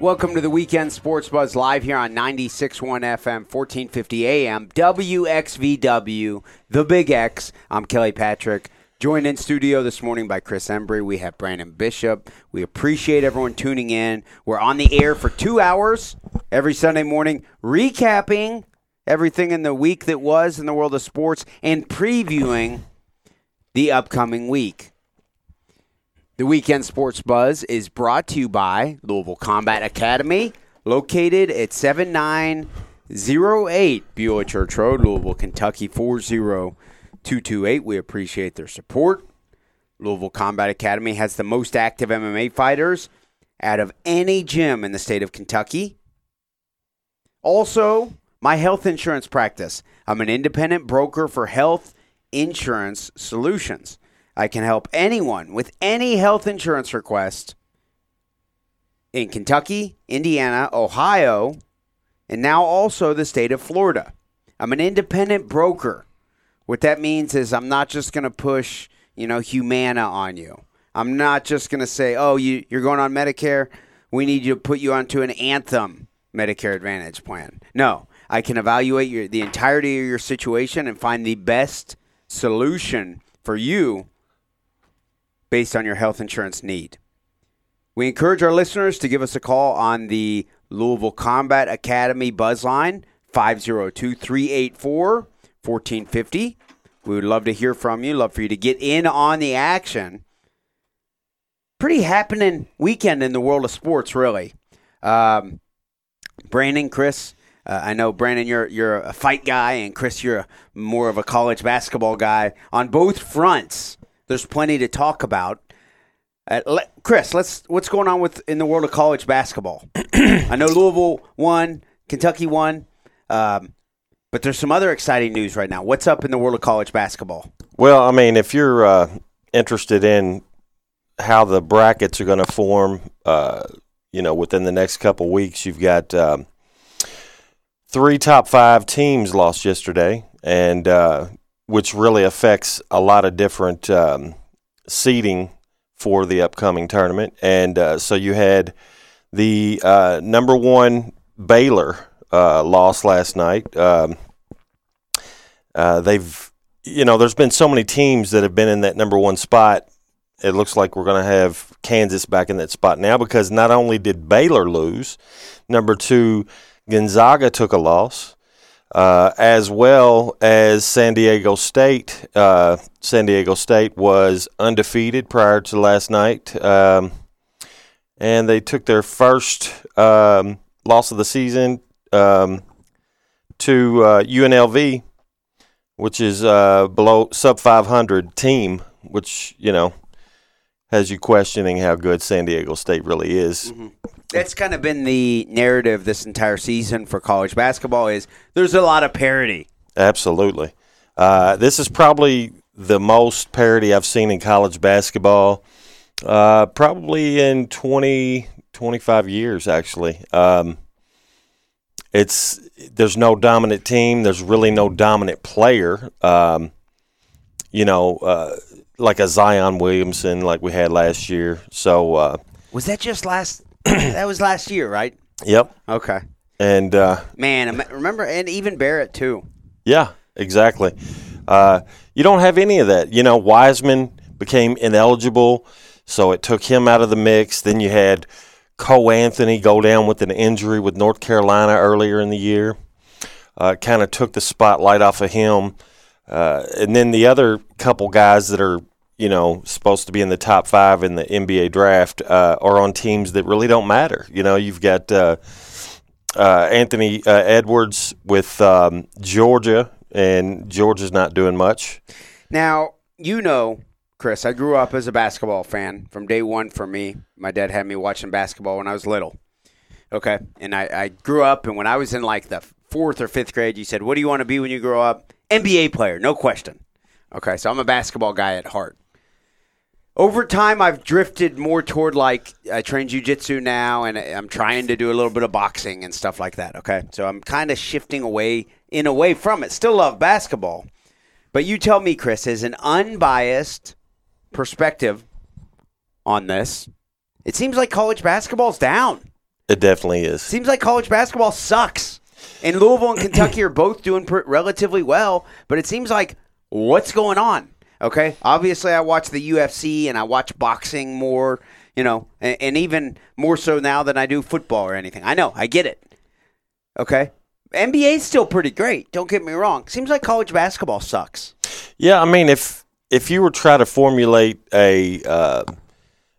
Welcome to the Weekend Sports Buzz live here on 96.1 FM, 1450 AM, WXVW, The Big X. I'm Kelly Patrick. Joined in studio this morning by Chris Embry. We have Branden Bishop. We appreciate everyone tuning in. We're on the air for two hours every Sunday morning, recapping everything in the week that was in the world of sports and previewing the upcoming week. The Weekend Sports Buzz is brought to you by Louisville Combat Academy, located at 7908 Beulah Church Road, Louisville, Kentucky 40228. We appreciate their support. Louisville Combat Academy has the most active MMA fighters out of any gym in the state of Kentucky. Also, my health insurance practice. I'm an independent broker for health insurance solutions. I can help anyone with any health insurance request in Kentucky, Indiana, Ohio, and now also the state of Florida. I'm an independent broker. What that means is I'm not just going to push, you know, Humana on you. I'm not just going to say, "Oh, you you're going on Medicare. We need you to put you onto an Anthem Medicare Advantage plan." No, I can evaluate your the entirety of your situation and find the best solution for you based on your health insurance need. We encourage our listeners to give us a call on the Louisville Combat Academy buzz line 502 384 1450. We would love to hear from you, love for you to get in on the action. Pretty happening weekend in the world of sports, really. Um, Branden, Chris, uh, I know Branden, you're you're a fight guy, and Chris, you're more of a college basketball guy. On both fronts, there's plenty to talk about. Uh, Chris, let's what's going on with in the world of college basketball? I know Louisville won, Kentucky won, um, but there's some other exciting news right now. What's up in the world of college basketball? Well, I mean, if you're uh, interested in how the brackets are going to form, uh, you know, within the next couple weeks, you've got um, three top five teams lost yesterday, and uh, which really affects a lot of different um, seeding for the upcoming tournament. And uh, so you had the uh, number one Baylor uh, lost last night. Um, uh, they've, you know, there's been so many teams that have been in that number one spot. It looks like we're going to have Kansas back in that spot now because not only did Baylor lose, number two, Gonzaga took a loss. Uh, as well as San Diego State. Uh, San Diego State was undefeated prior to last night, um, and they took their first um, loss of the season um, to uh, UNLV, which is uh, below sub 500 team, which you know has you questioning how good San Diego State really is. Mm-hmm. That's kind of been the narrative this entire season for college basketball. Is there's a lot of parity. Absolutely. Uh, this is probably the most parity I've seen in college basketball, uh, probably in 20, 25 years, actually. Um, it's there's no dominant team. There's really no dominant player. Um, you know, uh, like a Zion Williamson, like we had last year. So uh, Was that just last? that was last year, right? Yep. Okay. And uh, Man, remember, and even Barrett too. yeah, exactly. Uh, you don't have any of that. You know, Wiseman became ineligible, so it took him out of the mix. Then you had Cole Anthony go down with an injury with North Carolina earlier in the year. Uh, kind of took the spotlight off of him. Uh, and then the other couple guys that are, you know, supposed to be in the top five in the NBA draft uh, are on teams that really don't matter. You know, you've got uh, uh, Anthony uh, Edwards with um, Georgia, and Georgia's not doing much. Now, you know, Chris, I grew up as a basketball fan from day one for me. My dad had me watching basketball when I was little. Okay. And I, I grew up, and when I was in like the fourth or fifth grade, you said, What do you want to be when you grow up? NBA player, no question. Okay. So I'm a basketball guy at heart. Over time, I've drifted more toward like I train jujitsu now, and I'm trying to do a little bit of boxing and stuff like that. Okay, so I'm kind of shifting away in a way from it. Still love basketball, but you tell me, Chris, is an unbiased perspective on this, it seems like college basketball's down. It definitely is. Seems like college basketball sucks. And Louisville and Kentucky are both doing pr- relatively well, but it seems like what's going on? Okay, obviously I watch the UFC and I watch boxing more, you know, and, and even more so now than I do football or anything. I know, I get it. Okay, NBA's still pretty great. Don't get me wrong. Seems like college basketball sucks. Yeah, I mean, if if you were trying to formulate a uh,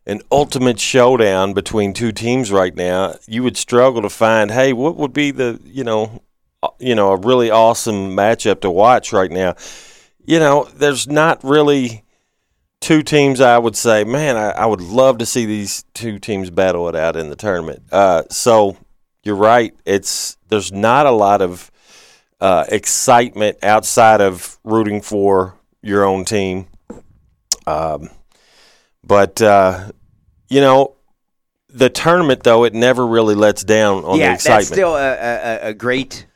an ultimate showdown between two teams right now, you would struggle to find, hey, what would be the you know, uh, you know, a really awesome matchup to watch right now. You know, there's not really two teams I would say, man, I, I would love to see these two teams battle it out in the tournament. Uh, so you're right. It's there's not a lot of uh, excitement outside of rooting for your own team. Um, but uh, you know, the tournament though it never really lets down on the excitement. that's still a, a, a great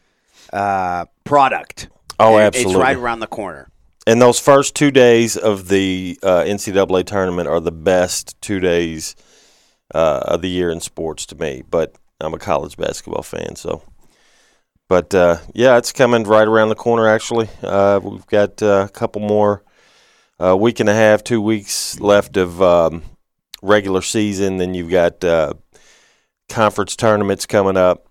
uh, product. Oh, And absolutely. It's right around the corner. And those first two days of the uh, NCAA tournament are the best two days uh, of the year in sports to me. But I'm a college basketball fan, so. But uh, yeah, it's coming right around the corner. Actually, uh, we've got uh, a couple more, a week and a half, two weeks left of um, regular season. Then you've got uh, conference tournaments coming up,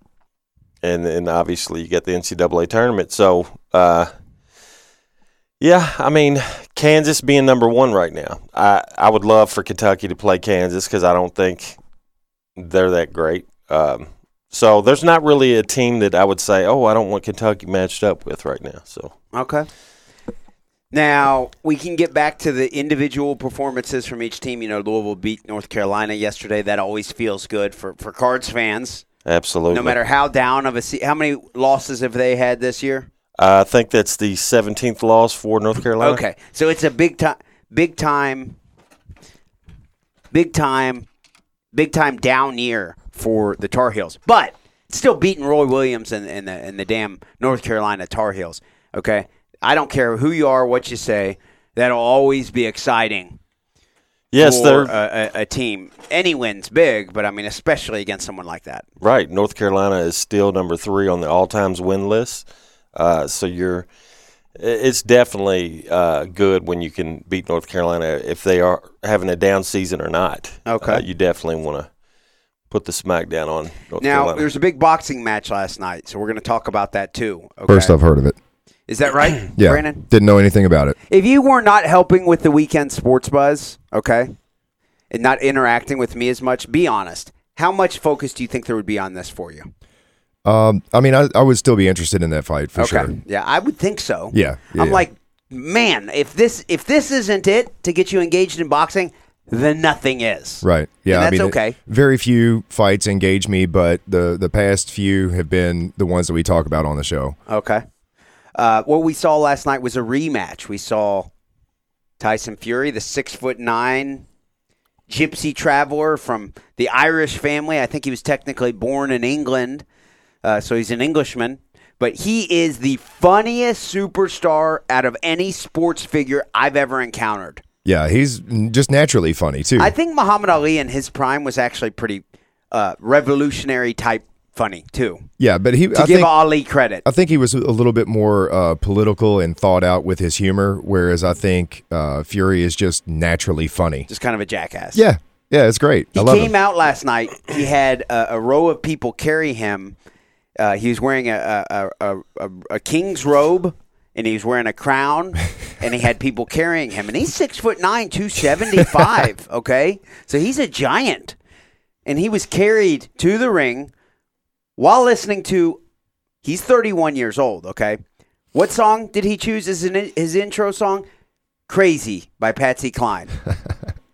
and then obviously you got the NCAA tournament. So. Yeah, I mean, Kansas being number one right now. I, I would love for Kentucky to play Kansas because I don't think they're that great. Um, so there's not really a team that I would say, oh, I don't want Kentucky matched up with right now. So Okay. Now we can get back to the individual performances from each team. You know, Louisville beat North Carolina yesterday. That always feels good for, for Cards fans. absolutely, No matter how down of a se- how many losses have they had this year? I think that's the 17th loss for North Carolina. Okay, so it's a big time, big time, big time, big time down year for the Tar Heels, but still beating Roy Williams and, and the and the damn North Carolina Tar Heels. Okay, I don't care who you are, what you say. That'll always be exciting Yes, for they're a, a, a team. Any win's big, but I mean, especially against someone like that. right. North Carolina is still number three on the all times win list. Uh, so you're, it's definitely uh, good when you can beat North Carolina if they are having a down season or not. Okay. Uh, you definitely want to put the smackdown on North Now, Carolina. there's a big boxing match last night, so we're going to talk about that too. Okay? First I've heard of it. is that right, Yeah. Branden? Didn't know anything about it. If you were not helping with the weekend sports buzz, okay, and not interacting with me as much, be honest. How much focus do you think there would be on this for you? Um, I mean, I, I would still be interested in that fight for okay, sure. yeah, I would think so. Yeah, yeah, I'm yeah. like, man, if this if this isn't it to get you engaged in boxing, then nothing is. Right. Yeah. And I that's mean, okay. Very few fights engage me, but the the past few have been the ones that we talk about on the show. Okay. Uh, what we saw last night was a rematch. We saw Tyson Fury, the six foot nine gypsy traveler from the Irish family. I think he was technically born in England, uh, so he's an Englishman. But he is the funniest superstar out of any sports figure I've ever encountered. Yeah, he's just naturally funny too. I think Muhammad Ali in his prime was actually pretty uh, revolutionary type funny too. yeah, but he. To I give think, Ali credit, I think he was a little bit more uh, political and thought out with his humor, whereas I think uh, Fury is just naturally funny. just kind of a jackass. Yeah, yeah, it's great. He I love came him. out last night. He had a, a row of people carry him. Uh, he was wearing a a, a, a a king's robe, and he was wearing a crown, and he had people carrying him. And he's six foot nine, two seventy five. Okay, so he's a giant, and he was carried to the ring while listening to. He's thirty one years old. Okay, what song did he choose as an, his intro song? "Crazy" by Patsy Cline.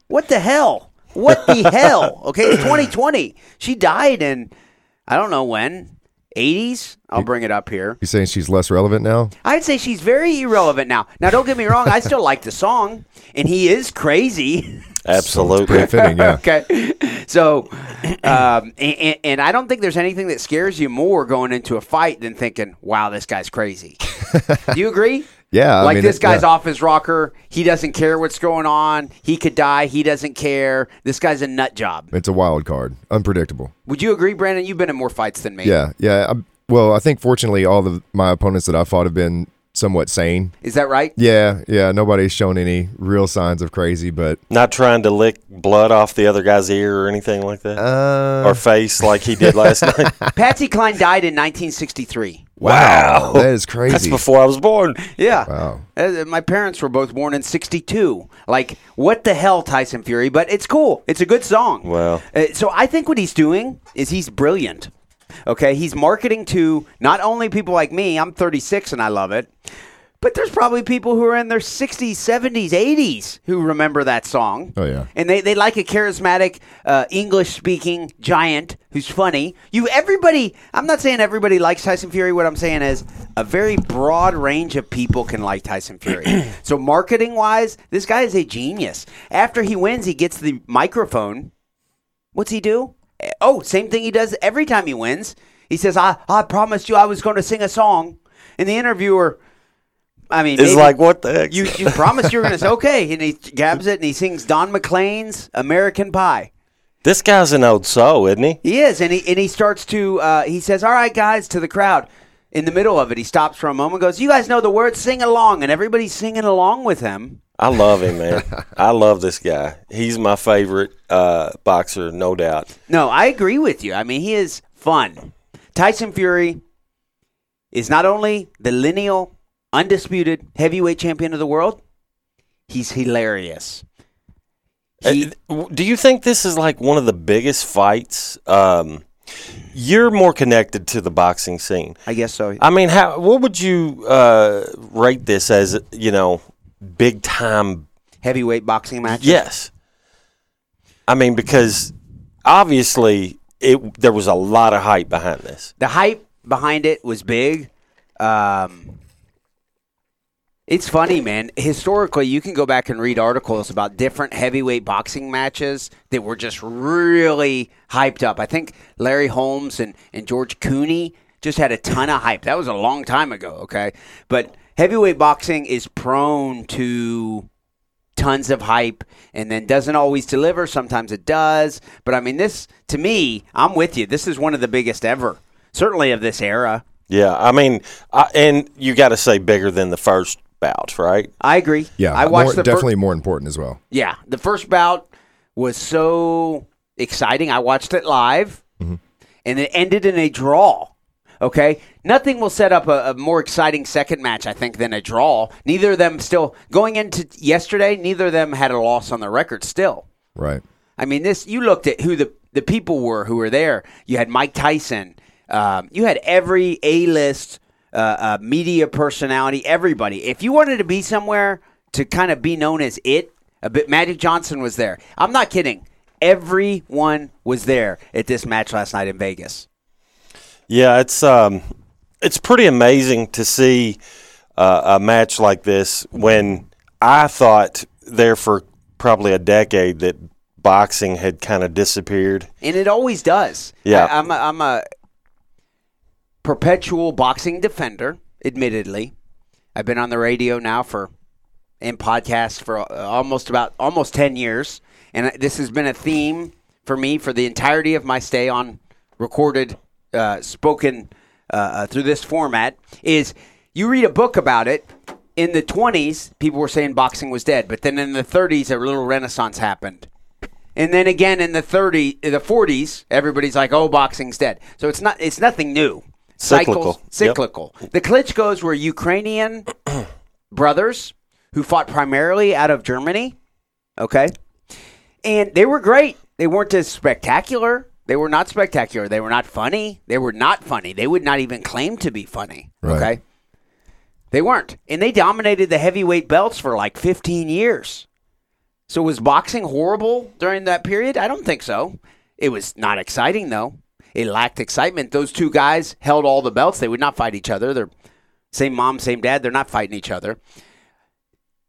What the hell? What the hell? Okay, it's 2020. She died in, I don't know when, 80s? I'll bring it up here. You saying she's less relevant now? I'd say she's very irrelevant now. Now, don't get me wrong, I still like the song, and he is crazy. Absolutely. Pretty fitting, yeah. okay. So, um, and, and I don't think there's anything that scares you more going into a fight than thinking, wow, this guy's crazy. Do you agree? Yeah, I like mean, this it- guy's yeah. off his rocker. He doesn't care what's going on. He could die. He doesn't care. This guy's a nut job. It's a wild card, unpredictable. Would you agree, Branden? You've been in more fights than me. Yeah, yeah. i well, I think fortunately all of my opponents that I fought have been somewhat sane. Is that right? Yeah, yeah. Nobody's shown any real signs of crazy, but Not trying to lick blood off the other guy's ear or anything like that, uh, or face like he did last night. Patsy Cline died in 1963. Wow, that is crazy. That's before I was born. Yeah. Wow. Uh, my parents were both born in 62. Like, what the hell, Tyson Fury? But it's cool. It's a good song. Well. Uh, so I think what he's doing is he's brilliant. Okay. He's marketing to not only people like me, I'm 36 and I love it, but there's probably people who are in their 60s, 70s, 80s who remember that song. Oh, yeah. And they, they like a charismatic, uh, English speaking giant who's funny. You everybody. I'm not saying everybody likes Tyson Fury. What I'm saying is a very broad range of people can like Tyson Fury. so marketing wise, this guy is a genius. After he wins, he gets the microphone. What's he do? Oh, same thing he does every time he wins. He says, "I I promised you I was going to sing a song," and the interviewer. I mean, It's like what the heck? you, you promised you were going to say okay, and he grabs it and he sings Don McLean's "American Pie." this guy's an old soul, isn't he? He is, and he and he starts to uh, he says, "All right, guys," to the crowd. In the middle of it, he stops for a moment, goes, "You guys know the words, sing along," and everybody's singing along with him. I love him, man. I love this guy. He's my favorite uh, boxer, no doubt. No, I agree with you. I mean, he is fun. Tyson Fury is not only the lineal, undisputed heavyweight champion of the world, he's hilarious. He- Uh, Do you think this is like one of the biggest fights? Um, you're more connected to the boxing scene. I guess so. I mean, how? What would you uh, rate this as? You know, big time. Heavyweight boxing match. Yes. I mean, because obviously it there was a lot of hype behind this. the hype behind it was big. Um, it's funny, man. Historically, you can go back and read articles about different heavyweight boxing matches that were just really hyped up. I think Larry Holmes and, and George Cooney just had a ton of hype. That was a long time ago, okay? But heavyweight boxing is prone to tons of hype and then doesn't always deliver. Sometimes it does. But I mean, this, to me, I'm with you. This is one of the biggest ever, certainly of this era. Yeah, I mean, I, and you got to say bigger than the first bout, right? I agree. yeah, I watched more, the fir- definitely more important as well. yeah, the first bout was so exciting. I watched it live, and it ended in a draw. Okay, nothing will set up a, a more exciting second match, I think, than a draw. Neither of them still going into yesterday. Neither of them had a loss on their record. Still, Right. I mean, this you looked at who the the people were who were there. You had Mike Tyson. Um, you had every A list uh, uh, media personality. Everybody. If you wanted to be somewhere to kind of be known as it, a bit. Magic Johnson was there. I'm not kidding. Everyone was there at this match last night in Vegas. Yeah, it's um, it's pretty amazing to see uh, a match like this when I thought there for probably a decade that boxing had kind of disappeared. and it always does. Yeah. I, I'm a, I'm a perpetual boxing defender. Admittedly, I've been on the radio now for in podcasts for uh, almost about almost ten years, and this has been a theme for me for the entirety of my stay on recorded, uh, spoken uh, uh, through this format. Is you read a book about it. In the 20s, people were saying boxing was dead, but then in the 30s, a little renaissance happened. And then again in the 30 the 40s, everybody's like, "Oh, boxing's dead." So it's not it's nothing new. Cyclical. Cycles, cyclical. The Klitschko's were Ukrainian brothers who fought primarily out of Germany, okay? And they were great. They weren't as spectacular. They were not spectacular. They were not funny. They were not funny. They would not even claim to be funny, Right. okay? They weren't. And they dominated the heavyweight belts for like 15 years. So was boxing horrible during that period? I don't think so. It was not exciting though. It lacked excitement. Those two guys held all the belts. They would not fight each other. They're same mom, same dad. They're not fighting each other.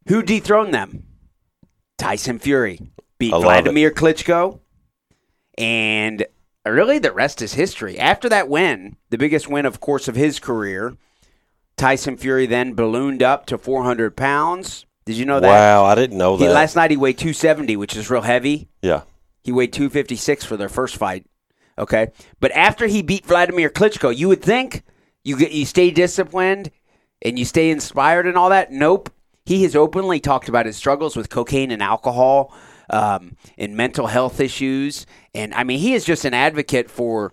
Who dethroned them? Tyson Fury. Beat love it. Vladimir Klitschko, and really the rest is history. After that win, the biggest win, of course, of his career, Tyson Fury then ballooned up to 400 pounds. Did you know that? Wow, I didn't know He, that. last night he weighed 270, which is real heavy. yeah. He weighed 256 for their first fight. Okay, but after he beat Vladimir Klitschko, you would think you get you stay disciplined and you stay inspired and all that. Nope. He has openly talked about his struggles with cocaine and alcohol, um, and mental health issues, and I mean he is just an advocate for.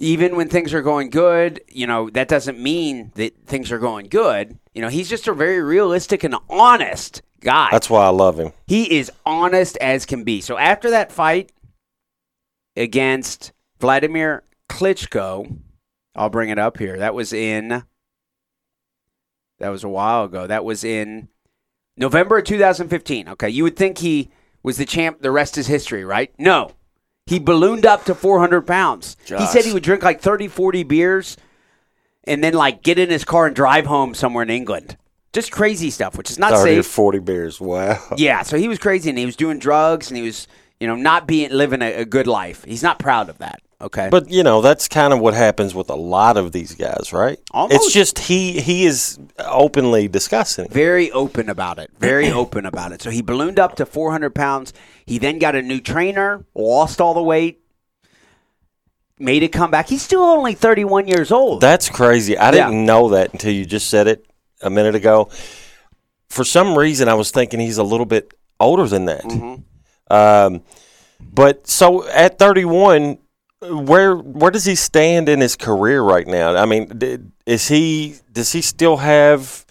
Even when things are going good, you know that doesn't mean that things are going good. You know he's just a very realistic and honest guy. That's why I love him. He is honest as can be. So after that fight against Vladimir Klitschko, I'll bring it up here. That was in that was a while ago. That was in November of 2015. Okay, you would think he was the champ. The rest is history, right? No. He ballooned up to 400 pounds. He said he would drink like 30, 40 beers and then like get in his car and drive home somewhere in England. Just crazy stuff, which is not 30 or safe. 40 beers. Wow. Yeah, so he was crazy and he was doing drugs and he was, you know, not being living a, a good life. He's not proud of that. Okay. But you know that's kind of what happens with a lot of these guys, right? Almost. It's just he he is openly discussing. it. very open about it. Very open about it. So he ballooned up to 400 pounds. He then got a new trainer, lost all the weight, made a comeback. He's still only 31 years old. That's crazy. I Yeah. didn't know that until you just said it a minute ago. For some reason, I was thinking he's a little bit older than that. Mm-hmm. Um, but so at 31, where where does he stand in his career right now? I mean, d- is he does he still have?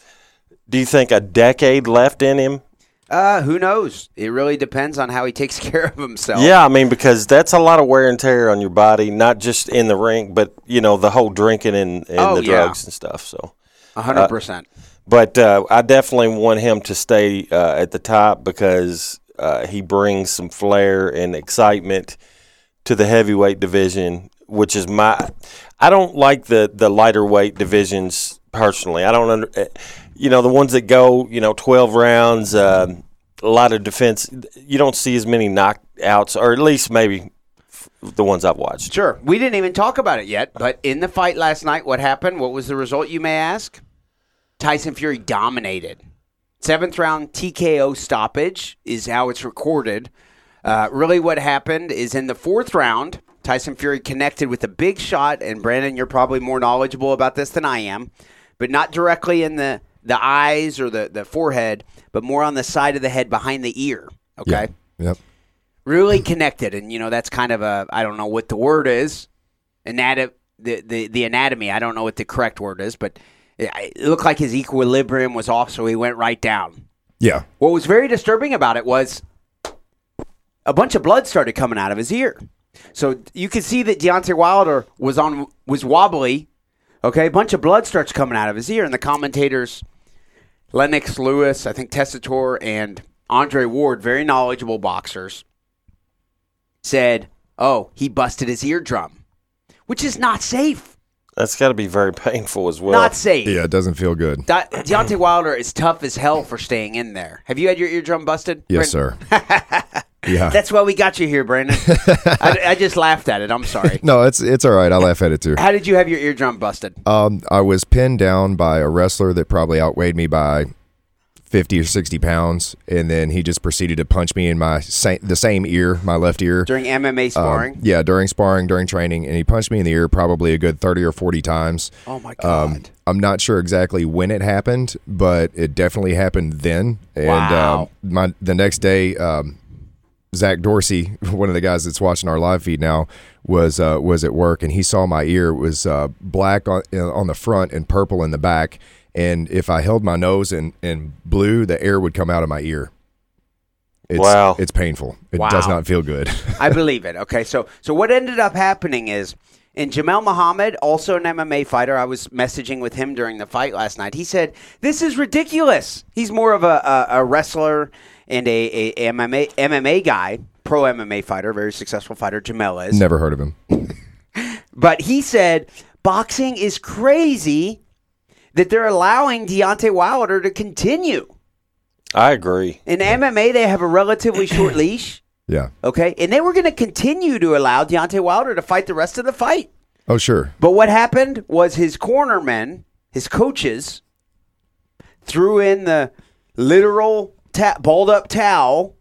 Do you think a decade left in him? Uh, who knows? It really depends on how he takes care of himself. Yeah, I mean because that's a lot of wear and tear on your body, not just in the ring, but you know the whole drinking and, and Oh, the yeah. drugs and stuff. So, 100%. but uh, I definitely want him to stay uh, at the top because uh, he brings some flair and excitement to the heavyweight division, which is my. I don't like the the lighter weight divisions personally. I don't under, eh, you know, the ones that go, you know, twelve rounds, um a lot of defense. You don't see as many knockouts, or at least maybe the ones I've watched. Sure. We didn't even talk about it yet, but in the fight last night, what happened? What was the result, you may ask? Tyson Fury dominated. Seventh round TKO stoppage is how it's recorded. Uh, really, what happened is in the fourth round, Tyson Fury connected with a big shot, and Branden, you're probably more knowledgeable about this than I am, but not directly in the, the eyes or the, the forehead, but more on the side of the head behind the ear. Okay Yeah. Yep. really connected and you know that's kind of a i don't know what the word is anatomy the, the, the anatomy i don't know what the correct word is but it, looked like his equilibrium was off so he went right down Yeah. what was very disturbing about it was a bunch of blood started coming out of his ear so you could see that Deontay Wilder was on was wobbly okay a bunch of blood starts coming out of his ear and the commentators Lennox Lewis, I think Tessitore, and Andre Ward, very knowledgeable boxers, said, "Oh, he busted his eardrum," which is not safe. That's got to be very painful as well. not safe. Yeah, it doesn't feel good. De- Deontay Wilder is tough as hell for staying in there. Have you had your eardrum busted? Yes, Branden? sir. yeah. That's why we got you here, Branden. I, I just laughed at it. I'm sorry. No, it's it's all right. I laugh at it too. How did you have your eardrum busted? Um, I was pinned down by a wrestler that probably outweighed me by fifty or sixty pounds, and then he just proceeded to punch me in my sa- the same ear, my left ear. During MMA Um, sparring? yeah, during sparring, during training, and he punched me in the ear probably a good thirty or forty times. oh my god. Um, I'm not sure exactly when it happened, but it definitely happened then. And Wow. um, my the next day, um, Zach Dorsey, one of the guys that's watching our live feed now, was uh, was at work, and he saw my ear it was uh, black on on the front and purple in the back. And if I held my nose and, and blew, the air would come out of my ear. It's, Wow. it's painful. It does not feel good. I believe it. Okay, so so what ended up happening is, and Jamel Muhammad, also an MMA fighter, I was messaging with him during the fight last night. He said, "This is ridiculous." He's more of a, a, a wrestler and a, a MMA MMA guy, pro MMA fighter, very successful fighter. Jamel is, Never heard of him. but he said boxing is crazy that they're allowing Deontay Wilder to continue. I agree. In MMA, they have a relatively short leash. Yeah. Okay, and they were going to continue to allow Deontay Wilder to fight the rest of the fight. Oh, sure. But what happened was his cornermen, his coaches, threw in the literal ta- balled up towel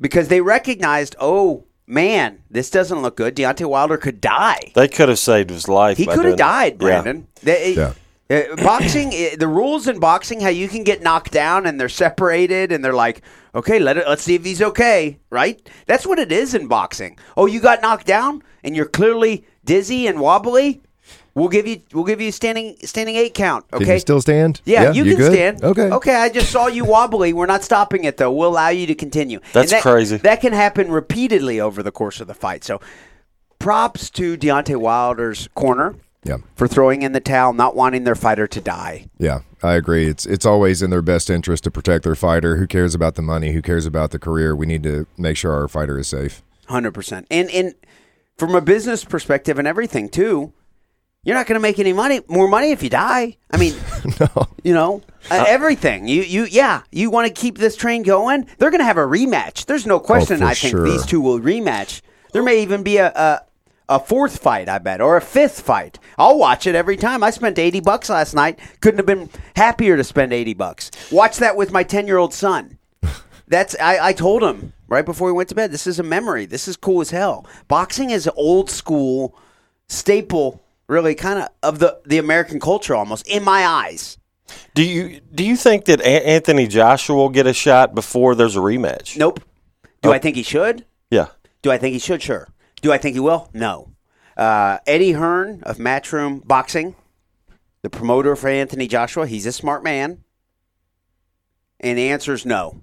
because they recognized, oh man, this doesn't look good. Deontay Wilder could die. They could have saved his life. He could have doing that. died, Yeah. Branden. They- Yeah. uh, boxing, the rules in boxing, how you can get knocked down and they're separated and they're like, okay, let it, let's see if he's okay, right? That's what it is in boxing. Oh, you got knocked down and you're clearly dizzy and wobbly. We'll give you we'll give you a standing standing eight count. Okay, Can you still stand? yeah, you, can good? stand. Okay. Okay, I just saw you wobbly. We're not stopping it though. We'll allow you to continue. That's that- crazy. That can happen repeatedly over the course of the fight. So, props to Deontay Wilder's corner Yeah. for throwing in the towel, not wanting their fighter to die. Yeah, I agree. It's it's always in their best interest to protect their fighter. Who cares about the money? Who cares about the career? We need to make sure our fighter is safe. Hundred percent. And and from a business perspective and everything too, you're not going to make any money, more money if you die. I mean, no. you know, uh, everything. You you yeah, you want to keep this train going. They're going to have a rematch. There's no question. for I think sure. these two will rematch. There may even be a. a a fourth fight, I bet, or a fifth fight. I'll watch it every time. I spent eighty bucks last night. Couldn't have been happier to spend eighty bucks. Watch that with my ten-year-old son. That's I, I told him right before he went to bed. This is a memory. This is cool as hell. Boxing is old school staple, really kind of of the the American culture almost in my eyes. Do you do you think that A- Anthony Joshua will get a shot before there's a rematch? Nope. Do I think he should? Yeah. Do I think he should? Sure. Do I think he will? No. Uh, Eddie Hearn of Matchroom Boxing, the promoter for Anthony Joshua, he's a smart man. And the answer is no.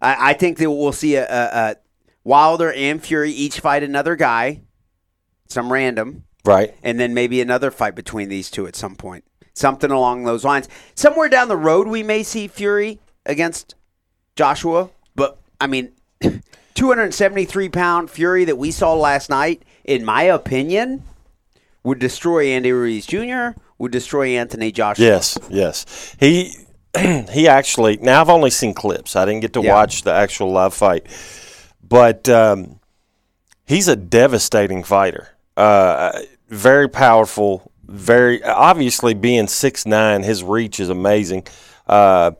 I, I think that we'll see a, a, a Wilder and Fury each fight another guy, some random, Right. and then maybe another fight between these two at some point. Something along those lines. Somewhere down the road, we may see Fury against Joshua, but I mean, 273 pound Fury that we saw last night, in my opinion, would destroy Andy Ruiz Jr., would destroy Anthony Joshua. Yes. Yes. He he actually. Now I've only seen clips. I didn't get to Yeah. watch the actual live fight, but um, he's a devastating fighter. Uh, very powerful. Very obviously being six nine, his reach is amazing. Uh,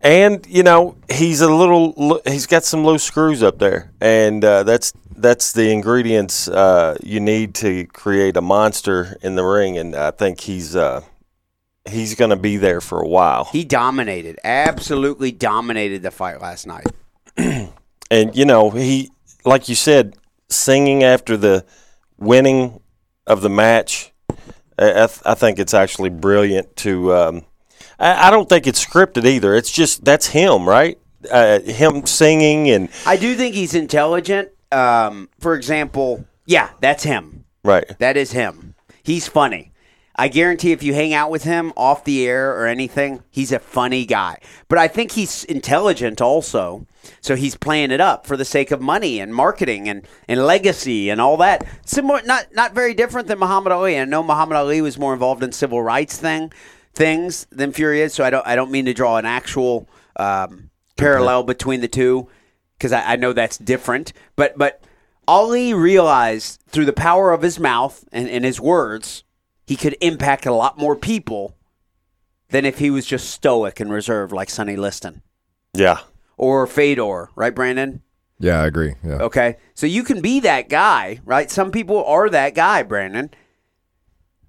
and you know he's a little he's got some loose screws up there and uh, that's that's the ingredients uh, you need to create a monster in the ring and i think he's uh, he's going to be there for a while He dominated, absolutely dominated the fight last night. and you know he like you said singing after the winning of the match i, I, th- I think it's actually brilliant to um, I, I don't think it's scripted either it's just that's him right uh, him singing and I do think he's intelligent. Um, for example, yeah, that's him. right That is him. He's funny. I guarantee if you hang out with him off the air or anything, he's a funny guy. But I think he's intelligent also. So he's playing it up for the sake of money and marketing and, and legacy and all that. Similar, not not very different than Muhammad Ali. I know Muhammad Ali was more involved in civil rights thing things than Fury is. So I don't I don't mean to draw an actual um, parallel between the two because I, I know that's different. But but Ali realized through the power of his mouth and, and his words, he could impact a lot more people than if he was just stoic and reserved like Sonny Liston yeah or Fedor, right, Branden? Yeah, I agree. Yeah. Okay, so you can be that guy, right? Some people are that guy, Branden.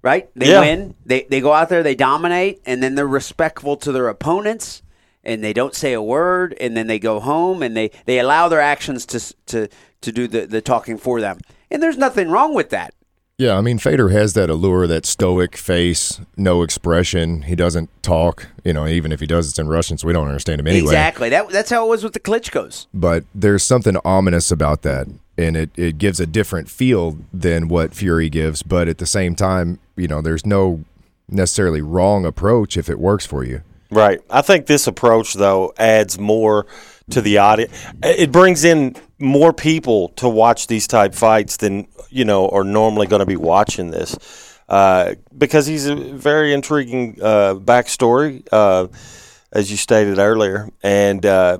Right? They Yeah. win. They they go out there, they dominate, and then they're respectful to their opponents, and they don't say a word, and then they go home, and they they allow their actions to to to do the the talking for them. And there's nothing wrong with that. Yeah, I mean, Fedor has that allure, that stoic face, no expression. He doesn't talk. You know, even if he does, it's in Russian, so we don't understand him anyway. Exactly. That that's how it was with the Klitschko's. But there's something ominous about that, and it, it gives a different feel than what Fury gives. But at the same time, you know, there's no necessarily wrong approach if it works for you. Right. I think this approach, though, adds more to the audience. It brings in more people to watch these type fights than you know are normally going to be watching this, uh, because he's a very intriguing uh, backstory, uh, as you stated earlier, and uh,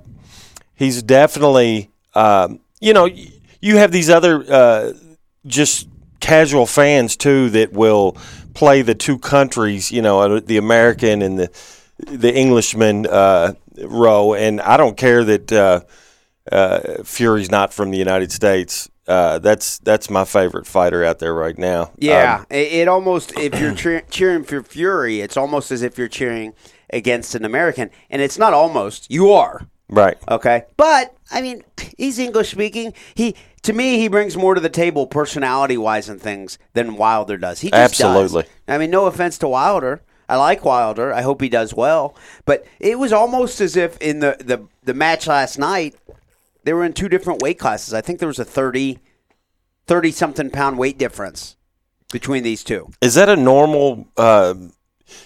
he's definitely, um, you know, you have these other uh, just casual fans too that will play the two countries, you know, uh, the American and the the Englishman uh, row, and I don't care that uh, uh, Fury's not from the United States. Uh, that's that's my favorite fighter out there right now. Yeah, Um, it, it almost if you're cheer, cheering for Fury, it's almost as if you're cheering against an American, and it's not almost. You are right. okay, but I mean, he's English speaking. He to me, he brings more to the table personality wise and things than Wilder does. He just does. Absolutely. I mean, no offense to Wilder. I like Wilder. I hope he does well. But it was almost as if in the, the, the match last night, they were in two different weight classes. I think there was a 30, 30 something pound weight difference between these two. Is that a normal? Uh,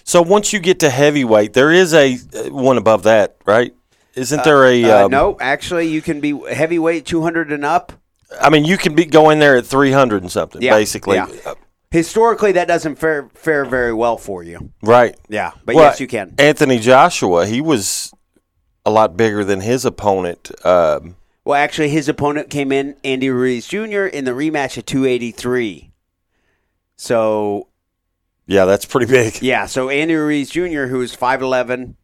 so once you get to heavyweight, there is a uh, one above that, right? Isn't there a? Uh, um, no, actually, you can be heavyweight 200 and up. I mean, you can be go in there at three hundred and something, Yeah, basically. yeah. Historically, that doesn't fare, fare very well for you. right. Yeah, but Well, yes, you can. Anthony Joshua, he was a lot bigger than his opponent. Um, Well, actually, his opponent came in, Andy Ruiz Jr., in the rematch at 283. So, yeah, that's pretty big. yeah, so Andy Ruiz Jr., who is 5'11,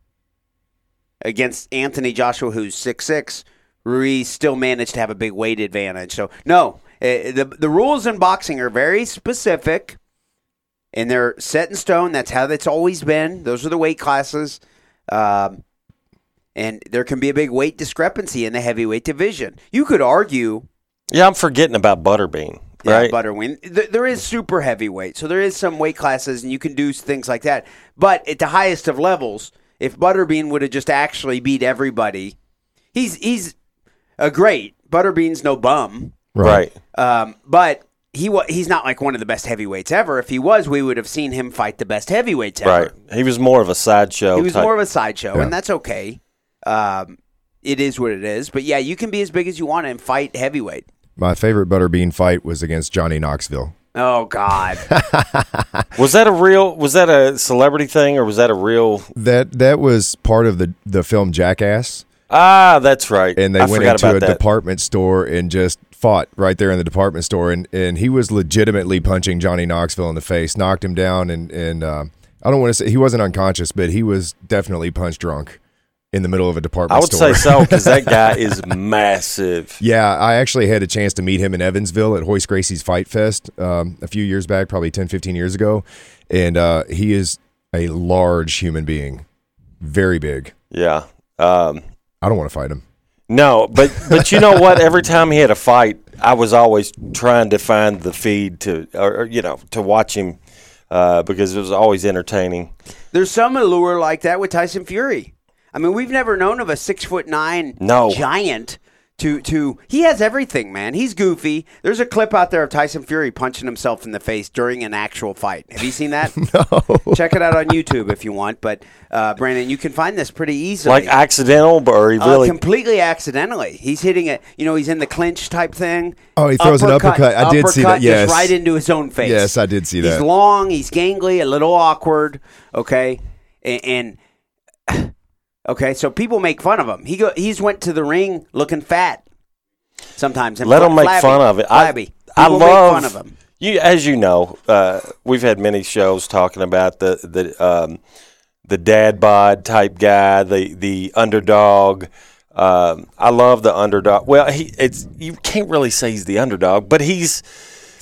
against Anthony Joshua, who's six six. Ruiz still managed to have a big weight advantage. So, no, the, the rules in boxing are very specific and they're set in stone. That's how it's always been. Those are the weight classes. Um, and there can be a big weight discrepancy in the heavyweight division. You could argue Yeah, I'm forgetting about Butterbean. Yeah, Right. Butterbean. Th- there is super heavyweight, so there is some weight classes, and you can do things like that. But at the highest of levels, if Butterbean would have just actually beat everybody, he's he's a great. Butterbean's no bum, right. um, but he wa- he's not like one of the best heavyweights ever. If he was, we would have seen him fight the best heavyweights ever. Right. He was more of a sideshow. He was type. more of a sideshow, Yeah. and that's okay. Um, it is what it is. But yeah, you can be as big as you want and fight heavyweight. My favorite Butterbean fight was against Johnny Knoxville. Oh God. Was that a real? Was that a celebrity thing, or was that a real? That that was part of the the film Jackass, Ah, that's right. and they I went forgot into about a that. department store and just fought right there in the department store, and and he was legitimately punching Johnny Knoxville in the face, knocked him down, and and uh, I don't want to say he wasn't unconscious, but he was definitely punch drunk in the middle of a department I would store. say so because that guy is massive. Yeah, I actually had a chance to meet him in Evansville at Royce Gracie's Fight Fest um, a few years back, probably 10, 15 years ago. And uh, he is a large human being, very big. Yeah. Um, I don't want to fight him. No, but but you know what? Every time he had a fight, I was always trying to find the feed to, or, or, you know, to watch him uh, because it was always entertaining. There's some allure like that with Tyson Fury. I mean, we've never known of a six foot nine No. giant to to he has everything, man. He's goofy. There's a clip out there of Tyson Fury punching himself in the face during an actual fight. Have you seen that? no. Check it out on YouTube if you want. But uh, Branden, you can find this pretty easily. Like accidental, but or he Uh, completely accidentally. He's hitting it. You know, he's in the clinch type thing. Oh, he throws an uppercut. I did see that, yes. right into his own face. Yes, I did see that. He's long. He's gangly. A little awkward. Okay, and, and okay, so people make fun of him. He go. He's went to the ring looking fat. Sometimes let them make flabby, fun of it. Flabby. I, I love fun of him. You, as you know, uh, we've had many shows talking about the the um, the dad bod type guy, the the underdog. Um, I love the underdog. Well, he it's you can't really say he's the underdog, but he's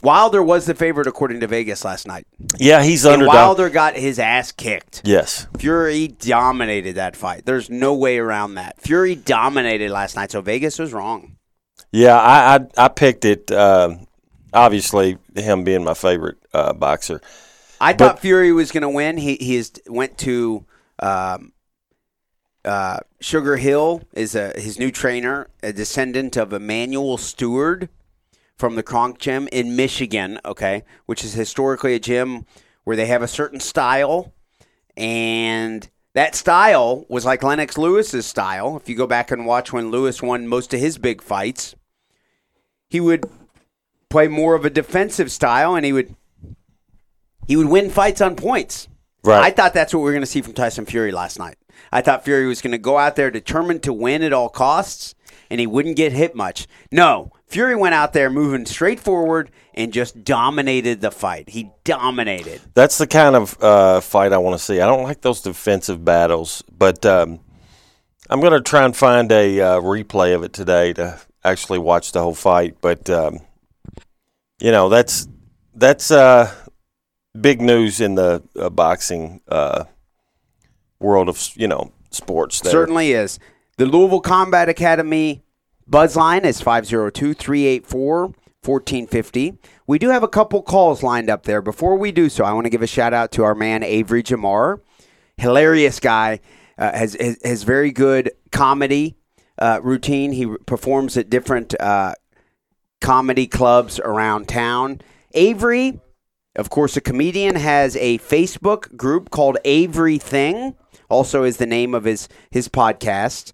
Wilder was the favorite according to Vegas last night. yeah he's And underdog. Wilder got his ass kicked. yes, Fury dominated that fight. There's no way around that. Fury dominated last night, so Vegas was wrong. yeah. I I, I picked it. Um, obviously, him being my favorite uh, boxer. I thought Fury was going to win. He he is, went to um, uh, Sugar Hill is a, his new trainer, a descendant of Emanuel Steward from the Kronk Gym in Michigan. Okay, which is historically a gym where they have a certain style, and that style was like Lennox Lewis's style. If you go back and watch when Lewis won most of his big fights, he would play more of a defensive style, and he would he would win fights on points. Right. I thought that's what we were going to see from Tyson Fury last night. I thought Fury was going to go out there determined to win at all costs, and he wouldn't get hit much. No, Fury went out there moving straight forward and just dominated the fight. He dominated. That's the kind of uh, fight I want to see. I don't like those defensive battles, but um, I'm going to try and find a uh, replay of it today to actually watch the whole fight. But um, you know, that's that's uh, big news in the uh, boxing uh, world of you know sports. There. Certainly is. The Louisville Combat Academy buzz line is 502 384 1450. We do have a couple calls lined up there. Before we do so, I want to give a shout out to our man, Avery Jamar. Hilarious guy, uh, has, has, has very good comedy uh, routine. He performs at different uh, comedy clubs around town. Avery, of course, a comedian, has a Facebook group called Avery Thing. Also, is the name of his his podcast.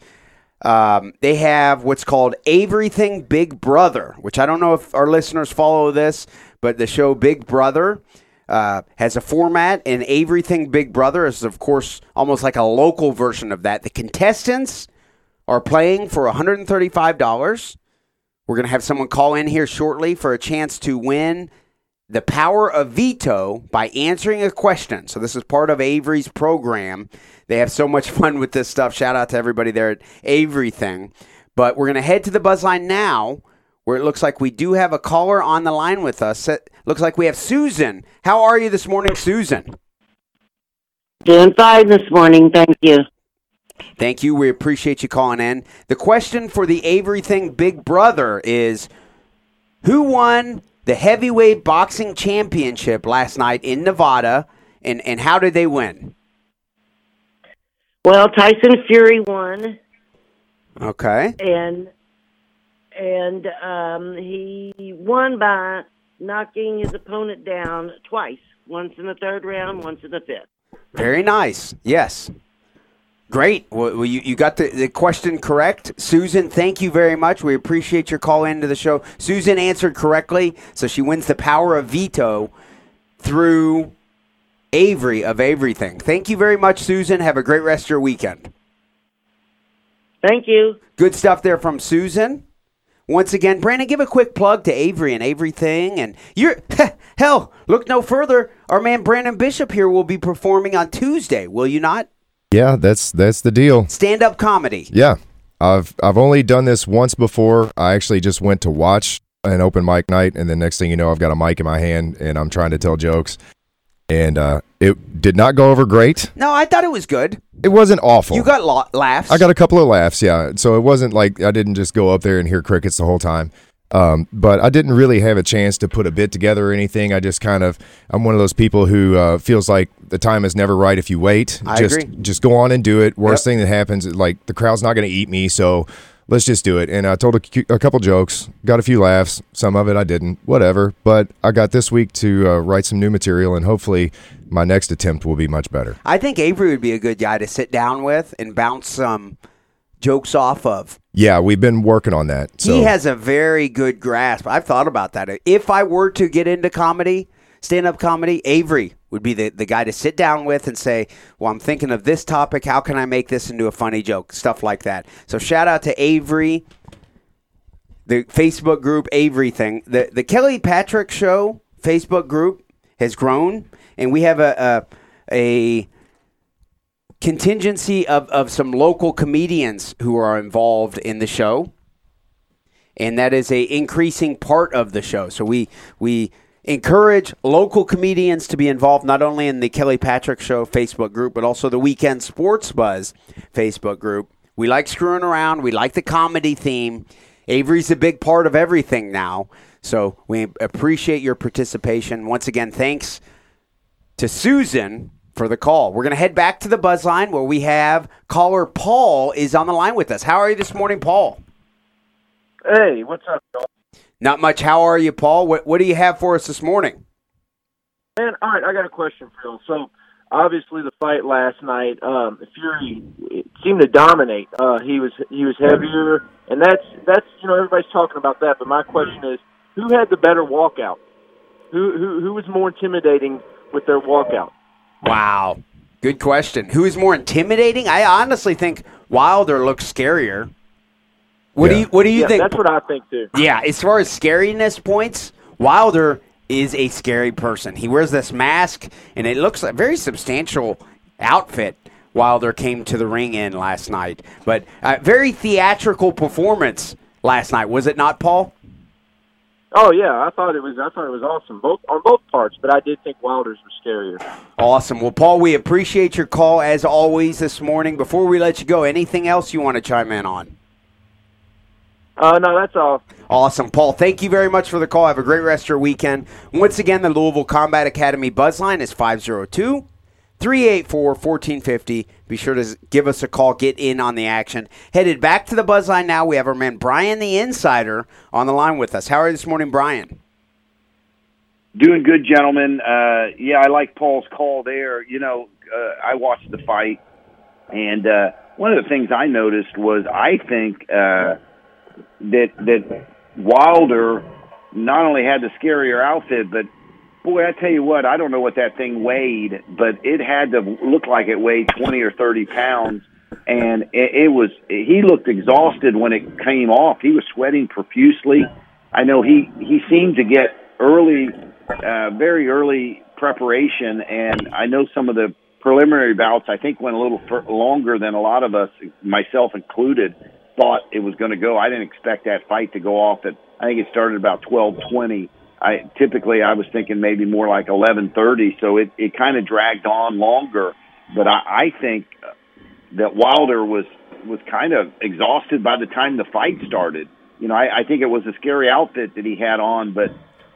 Um, they have what's called Everything Big Brother, which I don't know if our listeners follow this, but the show Big Brother uh, has a format, and Everything Big Brother is, of course, almost like a local version of that. The contestants are playing for $135. We're going to have someone call in here shortly for a chance to win the power of veto by answering a question. So this is part of Avery's program. They have so much fun with this stuff. Shout out to everybody there at Avery Thing. But we're going to head to the buzzline now, where it looks like we do have a caller on the line with us. It looks like we have Susan. How are you this morning, Susan? Doing fine this morning, thank you. Thank you. We appreciate you calling in. The question for the Avery Thing Big Brother is who won the heavyweight boxing championship last night in Nevada and, and how did they win? Well, Tyson Fury won, Okay. and and um, he won by knocking his opponent down twice. Once in the third round, once in the fifth. Very nice. Yes. Great. Well, you, you got the, the question correct. Susan, thank you very much. We appreciate your call into the show. Susan answered correctly, so she wins the power of veto through Avery of Everything. Thank you very much, Susan. Have a great rest of your weekend. Thank you. Good stuff there from Susan. Once again, Branden, give a quick plug to Avery and Everything. And you're, hell, look no further. Our man Branden Bishop here will be performing on Tuesday, will you not? Yeah, that's that's the deal. Stand up comedy. Yeah, I've I've only done this once before. I actually just went to watch an open mic night, and the next thing you know, I've got a mic in my hand and I'm trying to tell jokes, and uh, it did not go over great. No, I thought it was good. It wasn't awful. You got lo- laughs. I got a couple of laughs, yeah. So it wasn't like I didn't just go up there and hear crickets the whole time. Um, but I didn't really have a chance to put a bit together or anything. I just kind of I'm one of those people who uh, feels like the time is never right if you wait. I just agree. just go on and do it. Worst Yep. thing that happens is like the crowd's not going to eat me, so let's just do it. And I told a, a couple jokes, got a few laughs. Some of it I didn't, whatever. But I got this week to uh, write some new material, and hopefully my next attempt will be much better. I think Avery would be a good guy to sit down with and bounce some jokes off of. Yeah, we've been working on that. So he has a very good grasp. I've thought about that. If I were to get into comedy, stand up comedy, Avery would be the, the guy to sit down with and say, Well, I'm thinking of this topic. How can I make this into a funny joke? Stuff like that. So shout out to Avery, the Facebook group Avery thing. The the Kelly Patrick Show Facebook group has grown, and we have a a, a contingency of, of some local comedians who are involved in the show. And that is a increasing part of the show. So we we encourage local comedians to be involved not only in the kelly patrick show facebook group but also the weekend sports buzz facebook group. We like screwing around. We like the comedy theme. Avery's a big part of everything now. So we appreciate your participation. Once again thanks to Susan for the call. We're going to head back to the buzz line where we have caller Paul is on the line with us. How are you this morning, Paul? Hey, what's up, y'all? Not much. How are you, Paul? What, what do you have for us this morning? Man, all right, I got a question for you. So, obviously, the fight last night, um, Fury seemed to dominate. Uh, he was he was heavier, and that's that's you know everybody's talking about that. But my question is, who had the better walkout? Who who who was more intimidating with their walkout? Wow. Good question. Who is more intimidating? I honestly think Wilder looks scarier. What do you What do you yeah, think? that's what I think too. Yeah, as far as scariness points, Wilder is a scary person. He wears this mask, and it looks like a very substantial outfit. Wilder came to the ring in last night, but uh, very theatrical performance last night, was it not, Paul? Oh yeah, I thought it was. I thought it was awesome, both on both parts. But I did think Wilder's was scarier. Awesome. Well, Paul, we appreciate your call as always this morning. Before we let you go, anything else you want to chime in on? Uh, no, that's all. Awesome. Paul, thank you very much for the call. Have a great rest of your weekend. Once again, the Louisville Combat Academy buzzline is 502 384 1450. Be sure to give us a call, get in on the action. Headed back to the buzzline now. We have our man Brian the Insider on the line with us. How are you this morning, Brian? Doing good, gentlemen. Uh, yeah, I like Paul's call there. You know, uh, I watched the fight, and uh, one of the things I noticed was I think uh, that that Wilder not only had the scarier outfit, but boy, I tell you what, I don't know what that thing weighed, but it had to look like it weighed twenty or thirty pounds, and it, it was. He looked exhausted when it came off. He was sweating profusely. I know he he seemed to get early, uh, very early preparation, and I know some of the preliminary bouts. I think went a little fur- longer than a lot of us, myself included, thought it was going to go. I didn't expect that fight to go off at. I think it started about twelve twenty. I typically I was thinking maybe more like eleven thirty, so it it kind of dragged on longer. But I, I think that Wilder was was kind of exhausted by the time the fight started. You know, I, I think it was a scary outfit that he had on, but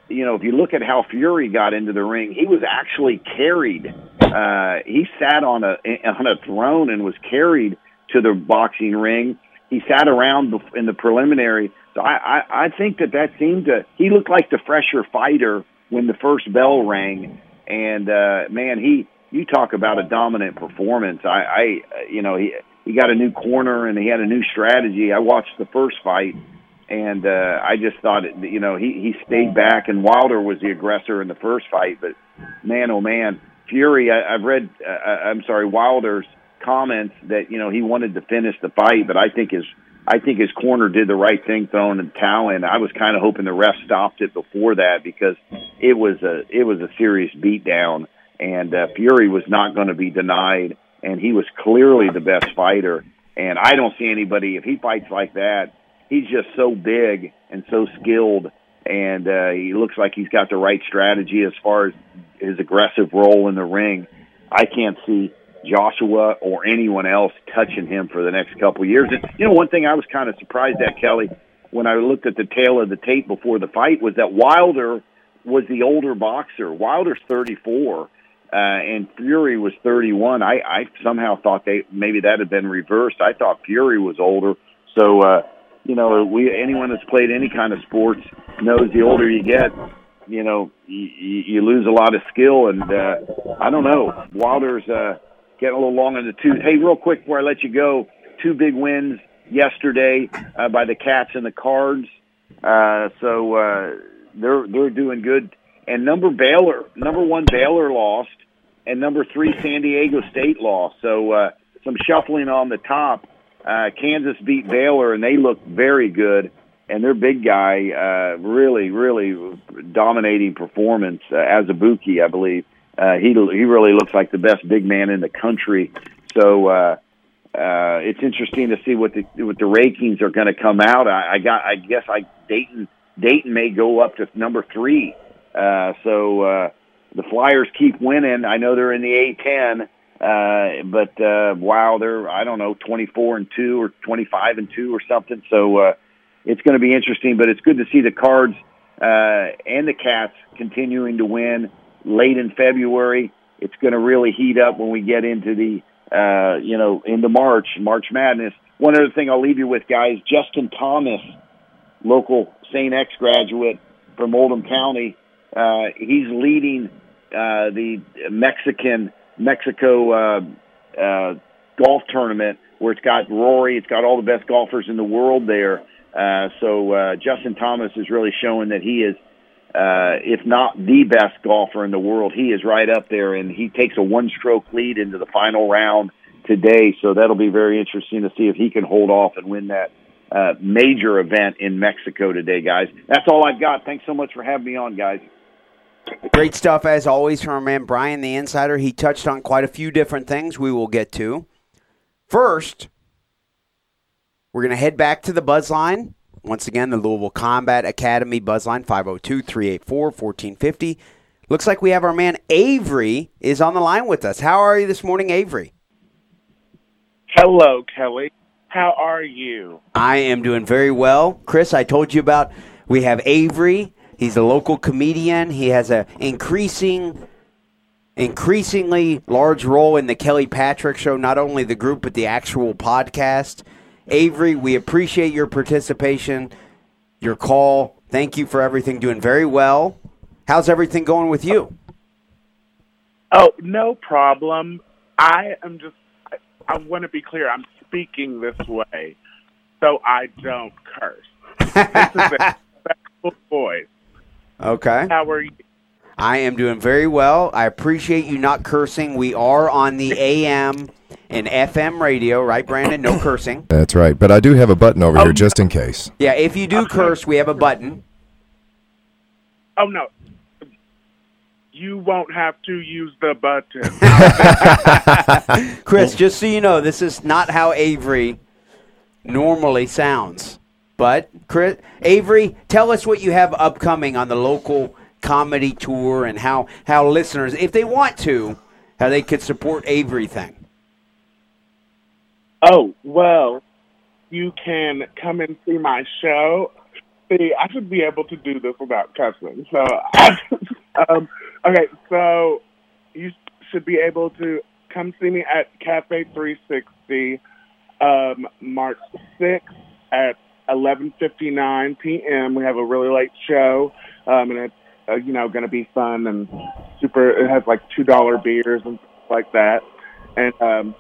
you know, if you look at how Fury got into the ring, he was actually carried. Uh, he sat on a on a throne and was carried to the boxing ring. He sat around in the preliminary. So I, I, I think that that seemed to. He looked like the fresher fighter when the first bell rang, and uh, man, he. You talk about a dominant performance. I, I, you know, he he got a new corner and he had a new strategy. I watched the first fight, and uh, I just thought, you know, he he stayed back, and Wilder was the aggressor in the first fight. But man, oh man, Fury. I, I've read. Uh, I'm sorry, Wilder's comments that you know he wanted to finish the fight, but I think his I think his corner did the right thing throwing the towel in. I was kind of hoping the ref stopped it before that because it was a it was a serious beatdown, and uh, Fury was not going to be denied, and he was clearly the best fighter. And I don't see anybody if he fights like that. He's just so big and so skilled, and uh, he looks like he's got the right strategy as far as his aggressive role in the ring. I can't see Joshua or anyone else touching him for the next couple of years. And you know, one thing I was kind of surprised at Kelly when I looked at the tail of the tape before the fight was that Wilder was the older boxer. Wilder's 34, uh, and Fury was 31. I, I somehow thought they maybe that had been reversed. I thought Fury was older. So, uh, you know, we anyone that's played any kind of sports knows the older you get, you know, you, you lose a lot of skill. And uh, I don't know, Wilder's uh, getting a little long in the tooth. Hey, real quick before I let you go, two big wins yesterday uh, by the Cats and the Cards. Uh, so uh, they're they're doing good. And number Baylor, number one Baylor lost, and number three San Diego State lost. So uh, some shuffling on the top. Uh, Kansas beat Baylor, and they look very good. And their big guy, uh, really, really dominating performance. Uh, Azubuike, I believe. Uh, he he really looks like the best big man in the country. So uh, uh, it's interesting to see what the what the rankings are going to come out. I, I got I guess I Dayton Dayton may go up to number three. Uh, so uh, the Flyers keep winning. I know they're in the A10, uh, but uh, wow, they're I don't know twenty four and two or twenty five and two or something. So uh, it's going to be interesting. But it's good to see the Cards uh, and the Cats continuing to win late in February. It's going to really heat up when we get into the uh, you know into March, March Madness. One other thing I'll leave you with, guys. Justin Thomas, local St. X graduate from Oldham County. Uh, he's leading uh, the Mexican Mexico uh, uh, golf tournament where it's got Rory, it's got all the best golfers in the world there. Uh, so uh, Justin Thomas is really showing that he is, uh, if not the best golfer in the world, he is right up there, and he takes a one-stroke lead into the final round today. So that'll be very interesting to see if he can hold off and win that uh, major event in Mexico today, guys. That's all I've got. Thanks so much for having me on, guys. Great stuff as always from our man Brian the Insider. He touched on quite a few different things we will get to. First, we're going to head back to the buzz line. Once again, the Louisville Combat Academy buzz line 502 384 1450. Looks like we have our man Avery is on the line with us. How are you this morning, Avery? Hello, Kelly. How are you? I am doing very well. Chris, I told you about we have Avery. He's a local comedian. He has a increasing increasingly large role in the Kelly Patrick show, not only the group but the actual podcast. Avery, we appreciate your participation, your call. Thank you for everything. Doing very well. How's everything going with you? Oh, no problem. I am just, I, I want to be clear. I'm speaking this way so I don't curse. This is a respectful voice. Okay. How are you? I am doing very well. I appreciate you not cursing. We are on the AM and FM radio, right, Branden? No cursing. That's right. But I do have a button over Oh, here just in case. Yeah, if you do curse, we have a button. Oh, no. You won't have to use the button. Chris, just so you know, this is not how Avery normally sounds. But Chris, Avery, tell us what you have upcoming on the local comedy tour and how how listeners, if they want to, how they could support Avery thing. Oh, well, you can come and see my show. See, I should be able to do this without cussing. So, um, okay, so you should be able to come see me at Cafe 360 um, March 6th at 11:59 p.m. We have a really late show, um, and it's uh, you know going to be fun and super. It has like two dollar beers and stuff like that, and um,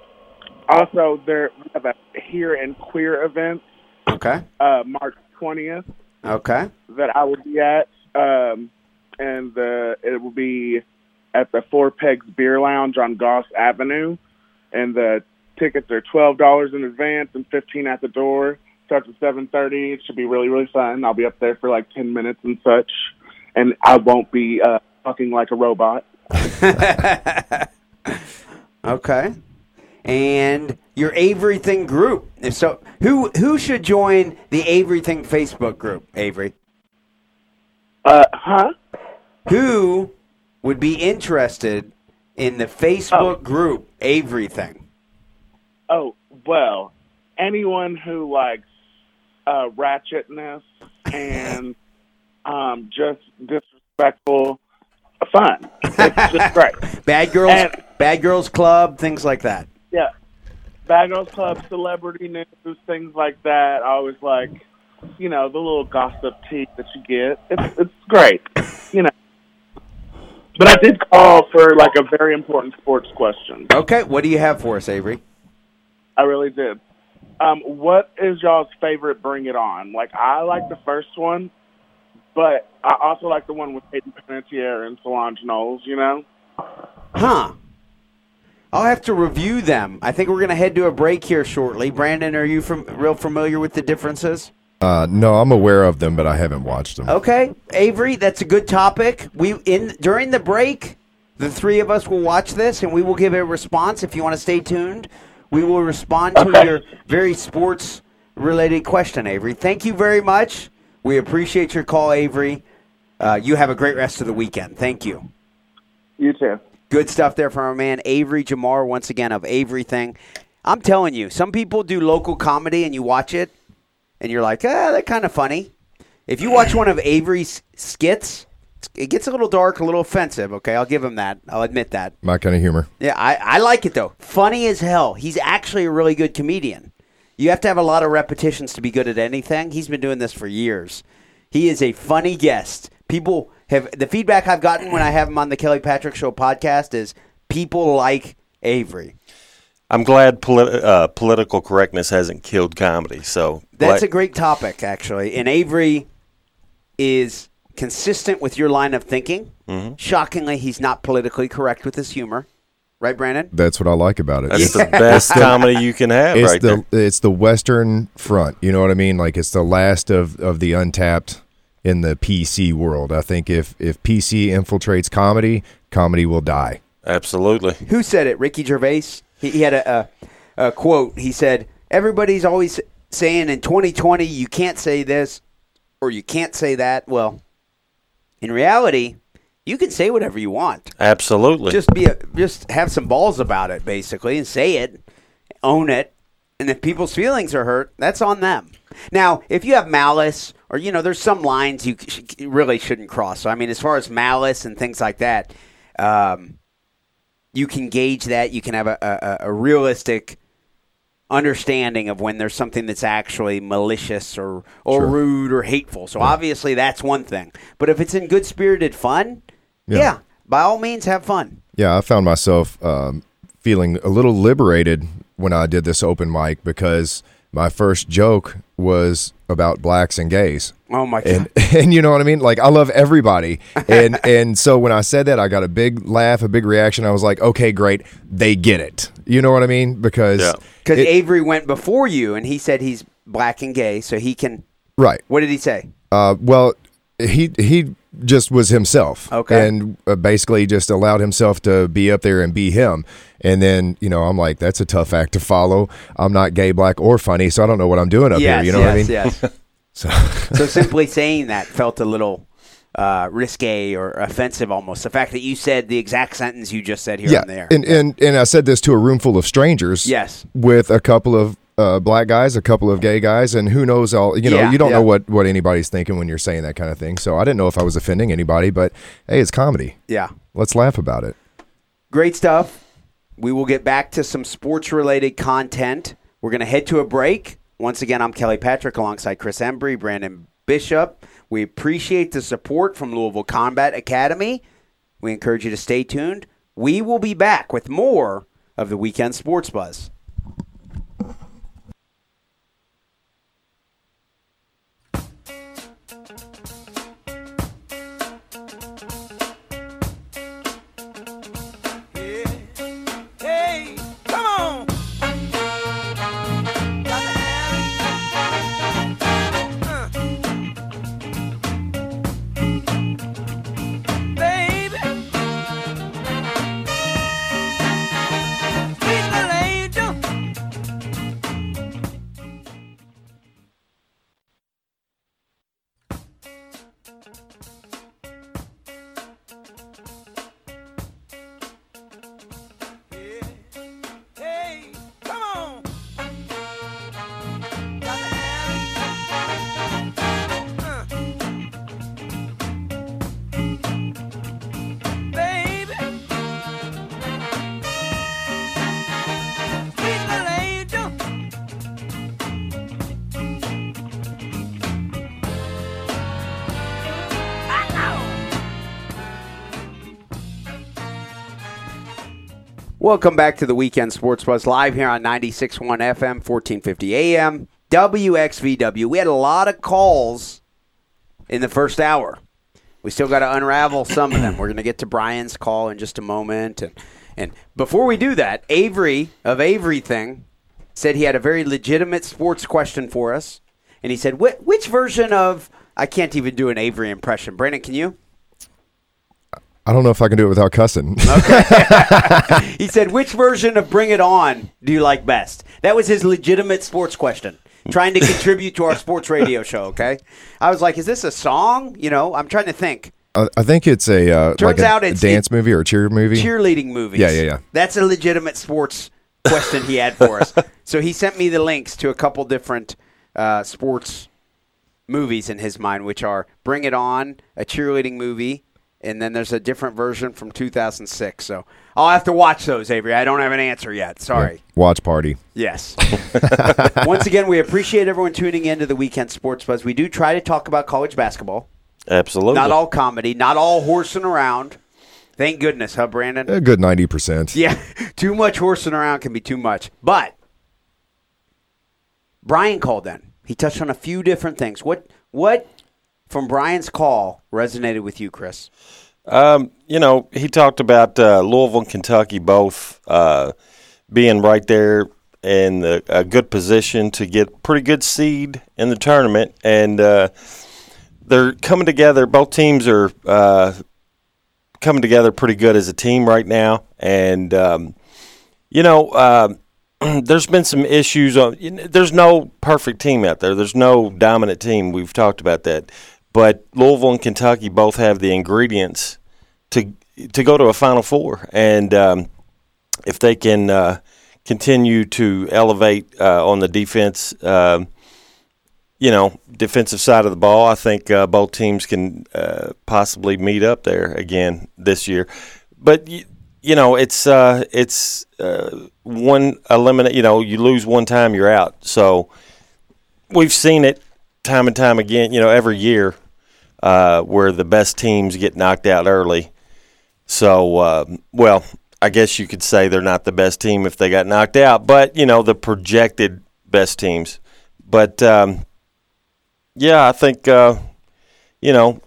also there we have a here and queer event Okay. uh, March 20th Okay. that I will be at, um, and the, it will be at the Four Pegs Beer Lounge on Goss Avenue, and the tickets are twelve dollars in advance and fifteen at the door. Starts at seven thirty. It should be really really fun. I'll be up there for like ten minutes and such, and I won't be uh, talking like a robot. Okay. And your Avery Thing group. So, who who should join the Avery Thing Facebook group? Avery. Uh, huh? Who would be interested in the Facebook group Avery Thing? Oh well, anyone who likes uh, ratchetness and um, just disrespectful fun. It's just great. Bad girls, And- bad girls club, things like that. Yeah. Bad Girls Club, celebrity news, things like that. I always like, you know, the little gossip tea that you get. It's it's great, you know. But I did call for like a very important sports question. Okay, what do you have for us, Avery? I really did. Um, what is y'all's favorite Bring It On? Like I like the first one, but I also like the one with Hayden Panettiere and Solange Knowles. You know. Huh. I'll have to review them. I think we're going to head to a break here shortly. Branden, are you from, real familiar with the differences? Uh, no, I'm aware of them, but I haven't watched them. Okay, Avery, that's a good topic. We in during the break, the three of us will watch this and we will give a response. If you want to stay tuned, we will respond to Okay. your very sports related question, Avery. Thank you very much. We appreciate your call, Avery. Uh, you have a great rest of the weekend. Thank you. You too. Good stuff there from our man Avery Jamar, once again of Avery Thing. I'm telling you, some people do local comedy and you watch it and you're like, ah, they're kind of funny. If you watch one of Avery's skits, it gets a little dark, a little offensive. Okay, I'll give him that. I'll admit that. My kind of humor. Yeah, I, I like it though. Funny as hell. He's actually a really good comedian. You have to have a lot of repetitions to be good at anything. He's been doing this for years. He is a funny guest. People have the feedback I've gotten when I have him on the Kelly Patrick Show podcast is people like Avery. I'm glad polit- uh, political correctness hasn't killed comedy. So That's glad- a great topic, actually. And Avery is consistent with your line of thinking. Shockingly, he's not politically correct with his humor. right, Branden? That's what I like about it. That's the best comedy you can have it's right the there. it's the Western front. You know what I mean? Like it's the last of, of the untapped in the PC world. I think if if PC infiltrates comedy, comedy will die. Absolutely. Who said it? Ricky Gervais. He, he had a, a, a quote. He said, "Everybody's always saying in 2020 you can't say this or you can't say that." Well, in reality, you can say whatever you want. Absolutely. Just be a, just have some balls about it, basically, and say it, own it, and if people's feelings are hurt, that's on them. Now, if you have malice, or you know, there's some lines you really shouldn't cross. So, I mean, as far as malice and things like that, um, you can gauge that. You can have a, a, a realistic understanding of when there's something that's actually malicious or or Sure. rude or hateful. So obviously that's one thing. But if it's in good spirited fun, yeah. Yeah. by all means have fun. Yeah, I found myself um, feeling a little liberated when I did this open mic because my first joke was about blacks and gays. Oh my god. and and you know what I mean? Like I love everybody, and and so when I said that, I got a big laugh, a big reaction. I was like, okay, great, they get it. You know what I mean? Because. Because Avery went before you, and he said he's black and gay, so he can. right. What did he say? Uh, well, he he just was himself. Okay. And uh, basically just allowed himself to be up there and be him. And then you know I'm like, that's a tough act to follow. I'm not gay, black, or funny, so I don't know what I'm doing up yes, here. You know yes, what I mean? yes. So so simply saying that felt a little uh, risque or offensive, almost. The fact that you said the exact sentence you just said here yeah, and there. and and and I said this to a room full of strangers. Yes. with a couple of uh, black guys, a couple of gay guys, and who knows all. You know, Yeah, you don't yeah. know what what anybody's thinking when you're saying that kind of thing. So I didn't know if I was offending anybody, but hey, it's comedy. yeah. Let's laugh about it. Great stuff. We will get back to some sports related content. We're going to head to a break. Once again, I'm Kelly Patrick alongside Chris Embry, Branden Bishop. We appreciate the support from Louisville Combat Academy. We encourage you to stay tuned. We will be back with more of the Weekend Sports Buzz. Welcome back to the Weekend Sports Buzz live here on 96.1 FM, 1450 AM, WXVW. We had a lot of calls in the first hour. We still got to unravel some of them. We're going to get to Brian's call in just a moment. And, and before we do that, Avery of Avery Thing said he had a very legitimate sports question for us. And he said, which version of, I can't even do an Avery impression. Branden, can you? I don't know if I can do it without cussing. He said, which version of Bring It On do you like best? That was his legitimate sports question. Trying to contribute to our sports radio show, okay? I was like, is this a song? You know, I'm trying to think. I, I think it's a uh, like Turns a, out a it's- dance movie or a cheer movie. Cheerleading movies. Yeah, yeah, yeah. That's a legitimate sports question he had for us. So he sent me the links to a couple different uh, sports movies in his mind, which are Bring It On, a cheerleading movie, and then there's a different version from 2006. So I'll have to watch those, Avery. I don't have an answer yet. Sorry. Watch party. Yes. Once again, we appreciate everyone tuning in to the Weekend Sports Buzz. We do try to talk about college basketball. Absolutely. Not all comedy, not all horsing around. Thank goodness, huh, Branden? A good ninety percent. Yeah, too much horsing around can be too much. But Brian called in. He touched on a few different things. What what from Brian's call resonated with you, Chris? Um, you know, he talked about uh, Louisville and Kentucky both uh, being right there in the, a good position to get pretty good seed in the tournament, and uh, they're coming together. Both teams are uh, coming together pretty good as a team right now, and um, you know. Uh, there's been some issues on. There's no perfect team out there. There's no dominant team. We've talked about that, but Louisville and Kentucky both have the ingredients to to go to a Final Four, and um, if they can uh, continue to elevate uh, on the defense, um, you know, defensive side of the ball, I think uh, both teams can uh, possibly meet up there again this year. But you know, it's uh, it's uh, one eliminate. You know, you lose one time, you're out. So we've seen it time and time again. You know, every year uh, where the best teams get knocked out early. So, uh, well, I guess you could say they're not the best team if they got knocked out, but you know the projected best teams. But um, yeah, I think uh, you know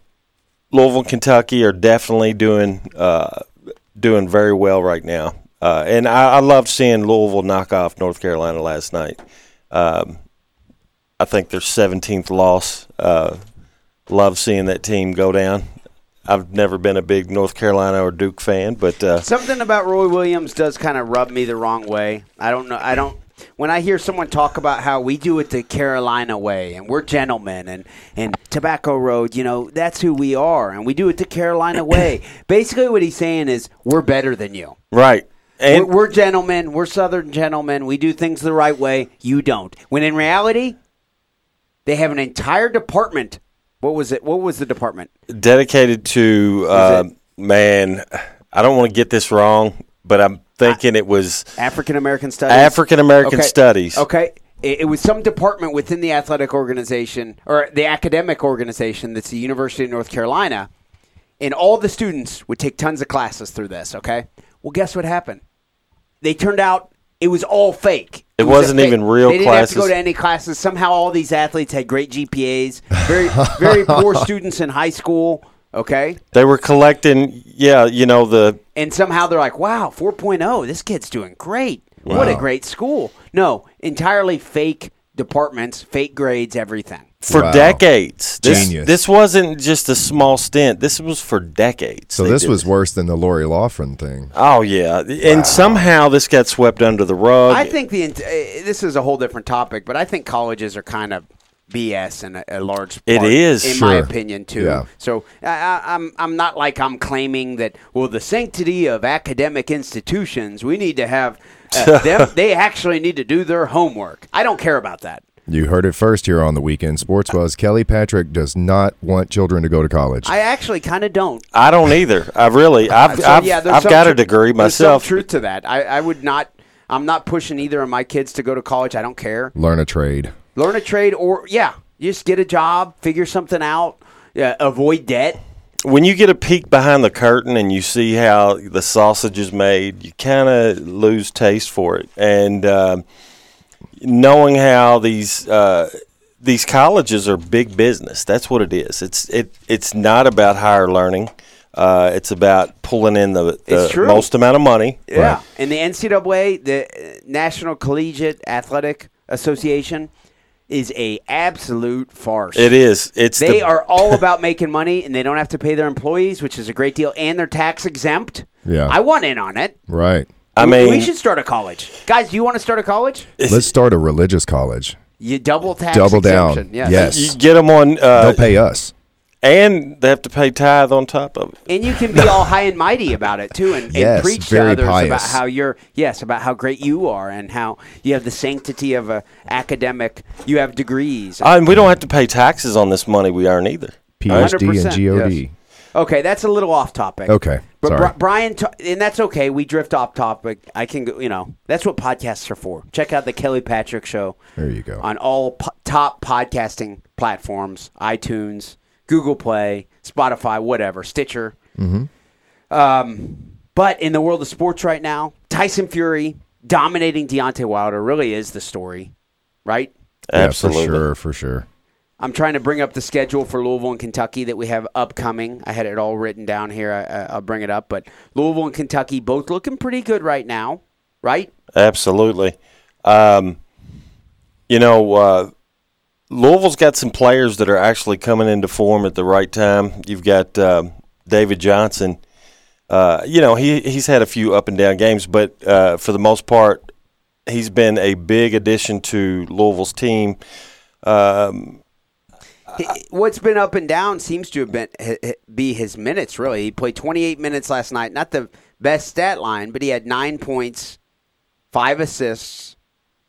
Louisville, Kentucky are definitely doing uh, doing very well right now. Uh, and I, I loved seeing Louisville knock off North Carolina last night. Um, I think their 17th loss. Uh, love seeing that team go down. I've never been a big North Carolina or Duke fan, but uh, Something about Roy Williams does kind of rub me the wrong way. I don't know. I don't. When I hear someone talk about how we do it the Carolina way and we're gentlemen and, and Tobacco Road, you know, that's who we are and we do it the Carolina way. Basically, what he's saying is we're better than you. right. And we're, we're gentlemen. We're Southern gentlemen. We do things the right way. You don't. When in reality, they have an entire department. What was it? What was the department? dedicated to uh, man. I don't want to get this wrong, but I'm thinking it was African American Studies. African American Okay. Studies. Okay. It, it was some department within the athletic organization or the academic organization that's the University of North Carolina. And all the students would take tons of classes through this, okay? Well, guess what happened? They turned out it was all fake. It wasn't fake- even real They didn't have to go to any classes. Somehow all these athletes had great GPAs. Very, very poor students in high school, okay? They were collecting, yeah, you know the and somehow they're like, "Wow, 4.0, this kid's doing great. What a great school." No, entirely fake departments, fake grades, everything. for Wow. decades. This, Genius. This wasn't just a small stint. This was for decades. So this did was worse than the Lori Laughlin thing. Oh yeah, and somehow this got swept under the rug. I think the uh, this is a whole different topic, but I think colleges are kind of BS in a, a large. It part, is, in my opinion, too. Yeah. So I, I, I'm I'm not like I'm claiming that. Well, the sanctity of academic institutions, we need to have uh, them. They actually need to do their homework. I don't care about that. You heard it first here on the weekend Sports was Kelly Patrick does not want children to go to college. I actually kind of don't. I don't either. I really, I've, So, I've, yeah, I've some got a tru- degree there's some myself. truth to that. I, I would not. I'm not pushing either of my kids to go to college. I don't care. Learn a trade. Learn a trade, or yeah, just get a job, figure something out, yeah, avoid debt. When you get a peek behind the curtain and you see how the sausage is made, you kind of lose taste for it. And um knowing how these uh, these colleges are big business, that's what it is. It's it it's not about higher learning. Uh, it's about pulling in the, the most amount of money. Yeah, and the NCAA, the uh, National Collegiate Athletic Association, is a absolute farce. It is. It's They the, are all about making money, and they don't have to pay their employees, which is a great deal, and they're tax exempt. Yeah. I want in on it. Right. I We- mean, we should start a college, guys. Do you want to start a college? Let's start a religious college. You double tax, Double down. exemption. Yes. Yes. you get them on, uh, They'll pay us. And they have to pay tithe on top of it. And you can be all high and mighty about it too, and, and preach to very others about how you're yes about how great you are and how you have the sanctity of a academic. You have degrees. Uh, and we don't have to pay taxes on this money we earn either. PhD 100%, and God. yes. Okay, that's a little off topic. Okay, but sorry. Bri- Brian, t- and that's okay. We drift off topic. I can go. You know, that's what podcasts are for. Check out the Kelly Patrick Show. There you go. On all po- top podcasting platforms: iTunes, Google Play, Spotify, whatever, Stitcher. Mm-hmm. Um, but in the world of sports right now, Tyson Fury dominating Deontay Wilder really is the story, right? Yeah, Absolutely. for sure, for sure. I'm trying to bring up the schedule for Louisville and Kentucky that we have upcoming. I had it all written down here. I, I- I'll bring it up. But Louisville and Kentucky both looking pretty good right now, right? Absolutely. Um, you know, uh, Louisville's got some players that are actually coming into form at the right time. You've got um, David Johnson. Uh, you know, he he's had a few up and down games, but uh, for the most part, he's been a big addition to Louisville's team. Um, What's been up and down seems to have been be his minutes. Really, he played 28 minutes last night. Not the best stat line, but he had nine points, five assists,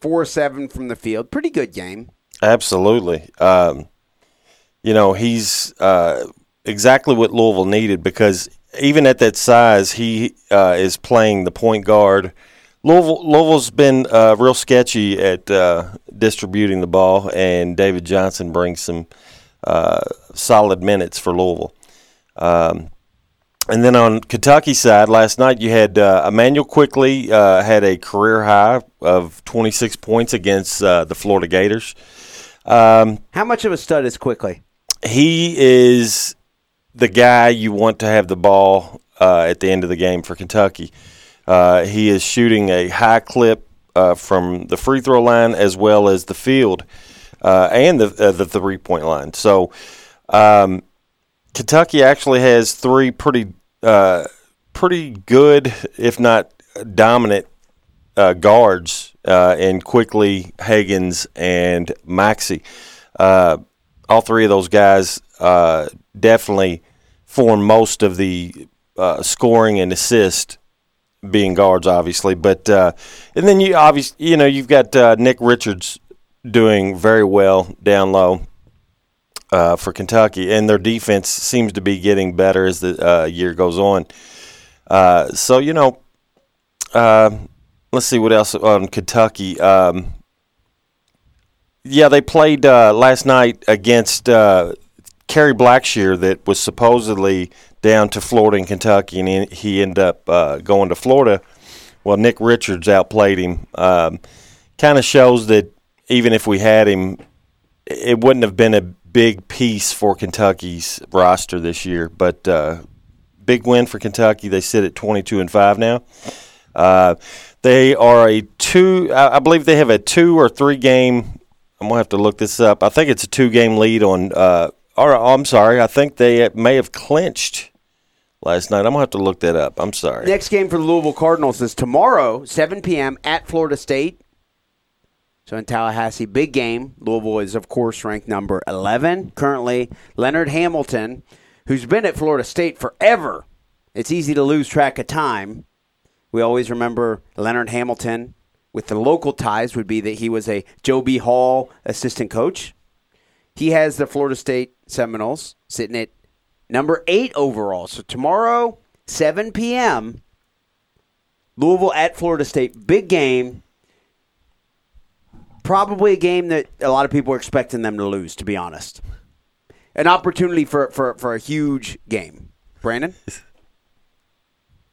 four seven from the field. Pretty good game. Absolutely. Um, you know, he's uh, exactly what Louisville needed because even at that size, he uh, is playing the point guard. Louisville, Louisville's been uh, real sketchy at uh, distributing the ball, and David Johnson brings some uh, solid minutes for Louisville. Um, and then on Kentucky side, last night you had uh, Immanuel Quickley uh, had a career high of 26 points against uh, the Florida Gators. Um, How much of a stud is Quickley? he is the guy you want to have the ball uh, at the end of the game for Kentucky. Uh, he is shooting a high clip uh, from the free throw line as well as the field uh, and the uh, the three point line. So um, Kentucky actually has three pretty uh, pretty good, if not dominant, uh, guards uh, in Quickley Hagans and Maxey. Uh, all three of those guys uh, definitely form most of the uh, scoring and assist being guards, obviously. But uh, and then you obviously you know you've got uh, Nick Richards doing very well down low for Kentucky, and their defense seems to be getting better as the year goes on. So you know, let's see what else on Kentucky. Um, yeah, they played uh, last night against uh, Kerry Blackshear, that was supposedly down to Florida and Kentucky, and he, ended up uh, going to Florida. Well, Nick Richards outplayed him. Um, kind of shows that even if we had him, it wouldn't have been a big piece for Kentucky's roster this year. But uh, big win for Kentucky. They sit at twenty-two and five now. They are a two. I believe they have a two or three game. I'm gonna have to look this up. I think it's a two game lead on. Uh, or I'm sorry. I think they may have clinched last night. I'm gonna have to look that up. I'm sorry. Next game for the Louisville Cardinals is tomorrow, 7 p.m. at Florida State. So in Tallahassee, big game. Louisville is, of course, ranked number 11 currently. Leonard Hamilton, who's been at Florida State forever. It's easy to lose track of time. We always remember Leonard Hamilton with the local ties would be that he was a Joe B. Hall assistant coach. He has the Florida State Seminoles sitting at number eight overall. So tomorrow, 7 p.m., Louisville at Florida State. Big game. Probably a game that a lot of people are expecting them to lose, to be honest. An opportunity for, for, for a huge game. Branden?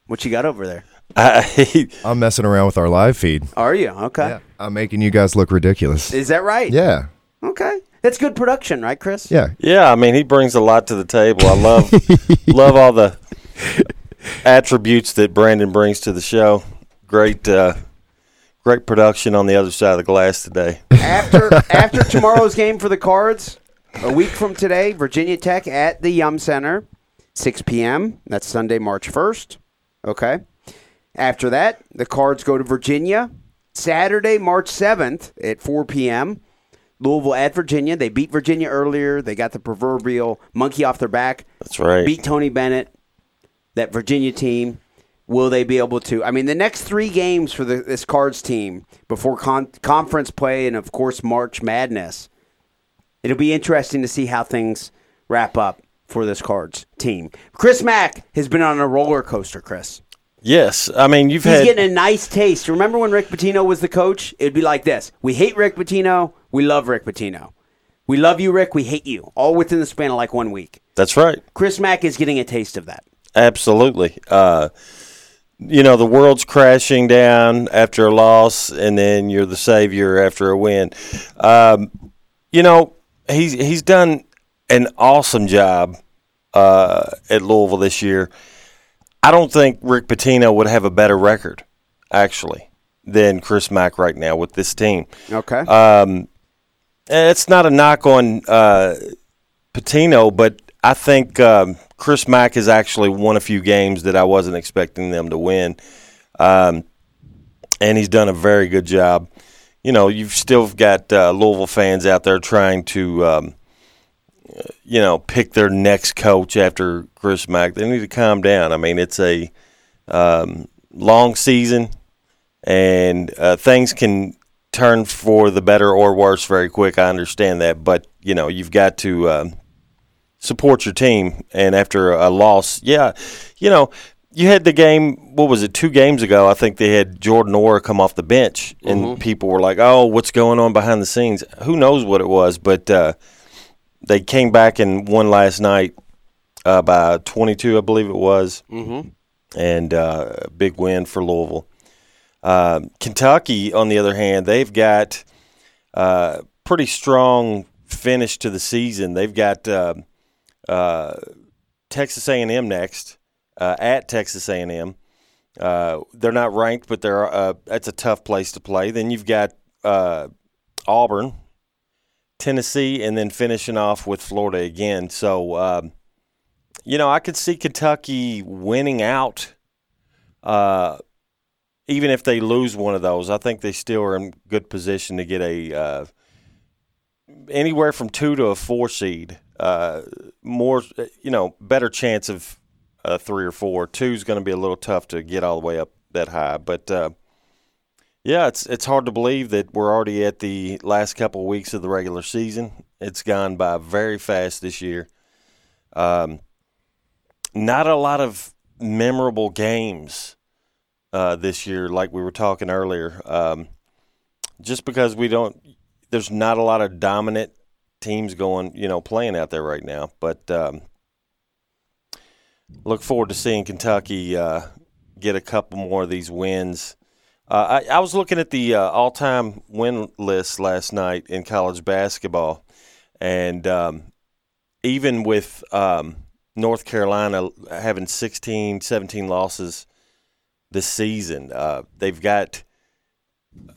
What you got over there? I, I'm messing around with our live feed. Are you? Okay. Yeah. I'm making you guys look ridiculous. Is that right? Yeah. Okay. That's good production, right, Chris? Yeah. yeah, I mean he brings a lot to the table. I love love all the attributes that Branden brings to the show. Great, uh, great production on the other side of the glass today. after after tomorrow's game for the Cards, a week from today, Virginia Tech at the Yum Center, 6 p.m. That's Sunday, March 1st. Okay. After that, the Cards go to Virginia, Saturday, March 7th at 4 p.m. Louisville at Virginia. They beat Virginia earlier. They got the proverbial monkey off their back. That's right. Beat Tony Bennett, that Virginia team. Will they be able to? I mean, the next three games for the, this Cards team before con- conference play and, of course, March Madness. It'll be interesting to see how things wrap up for this Cards team. Chris Mack has been on a roller coaster, Chris. Yes, I mean you've He's had getting a nice taste. Remember when Rick Pitino was the coach? It'd be like this. We hate Rick Pitino. We love Rick Pitino. We love you, Rick. We hate you. All within the span of like one week. that's right. Chris Mack is getting a taste of that. Absolutely. Uh, you know, the world's crashing down after a loss, and then you're the savior after a win. Um, you know, he's he's done an awesome job uh, at Louisville this year. I don't think Rick Pitino would have a better record, actually, than Chris Mack right now with this team. Okay. Um, it's not a knock on uh, Pitino, but I think um, Chris Mack has actually won a few games that I wasn't expecting them to win, um, and he's done a very good job. You know, you've still got uh, Louisville fans out there trying to, um, you know, pick their next coach after Chris Mack. They need to calm down. I mean, it's a um, long season, and uh, things can turn for the better or worse very quick. I understand that, but you know, you've got to um, support your team. And after a loss, yeah, you know, you had the game. What was it? Two games ago, I think they had Jordan Nwora come off the bench, and people were like, "Oh, what's going on behind the scenes?" Who knows what it was? But uh, they came back and won last night uh, by 22, I believe it was, mm-hmm. and uh, a big win for Louisville. Uh, Kentucky, on the other hand, they've got uh, pretty strong finish to the season. They've got uh, uh, Texas A&M next uh, at Texas A&M. Uh, they're not ranked, but they're uh, that's a tough place to play. Then you've got uh, Auburn, Tennessee, and then finishing off with Florida again. So, um, you know, I could see Kentucky winning out. Uh, even if they lose one of those, I think they still are in good position to get a uh, anywhere from two to a four seed. Uh, more, you know, better chance of three or four. Two is going to be a little tough to get all the way up that high, but uh, yeah, it's it's hard to believe that we're already at the last couple of weeks of the regular season. It's gone by very fast this year. Um, not a lot of memorable games uh, this year, like we were talking earlier. Um, just because we don't, there's not a lot of dominant teams going, you know, playing out there right now. But um, look forward to seeing Kentucky uh, get a couple more of these wins. Uh, I, I was looking at the uh, all-time win list last night in college basketball, and um, even with um, North Carolina having 16, 17 losses this season, uh, they've got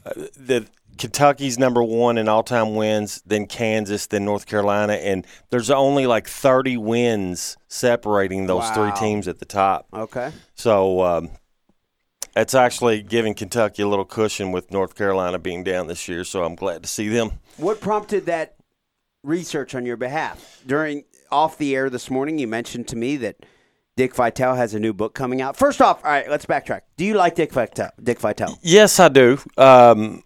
uh, the Kentucky's number one in all-time wins, then Kansas, then North Carolina, and there's only like 30 wins separating those three teams at the top. Okay. So um, it's actually giving Kentucky a little cushion with North Carolina being down this year. So I'm glad to see them. What prompted that research on your behalf? During off the air this morning, you mentioned to me that Dick Vitale has a new book coming out. First off, all right, let's backtrack. Do you like Dick Vitale? Dick Vitale? Yes, I do. Um,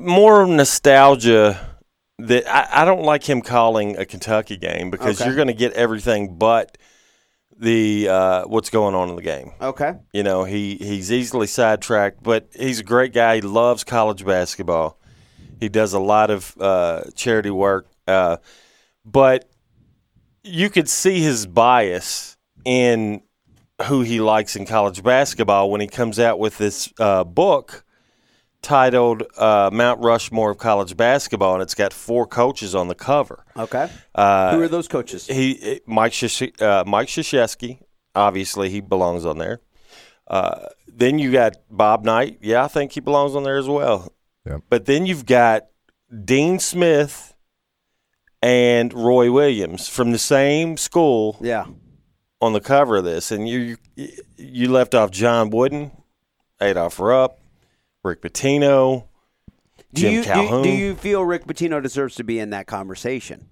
more nostalgia. That I, I don't like him calling a Kentucky game because Okay. you're going to get everything but the uh, what's going on in the game. Okay. You know, he, he's easily sidetracked, but he's a great guy. He loves college basketball. He does a lot of uh, charity work. Uh, but you could see his bias in who he likes in college basketball when he comes out with this uh, book titled uh, Mount Rushmore of College Basketball, and it's got four coaches on the cover. Okay. Uh, Who are those coaches? he Mike Shish- uh, Mike Krzyzewski, obviously he belongs on there. Uh, then you got Bob Knight. Yeah, I think he belongs on there as well. Yep. But then you've got Dean Smith and Roy Williams from the same school Yeah. on the cover of this, and you you left off John Wooden, Adolph Rupp, Rick Pitino, Do Jim you, Calhoun. do you feel Rick Pitino deserves to be in that conversation?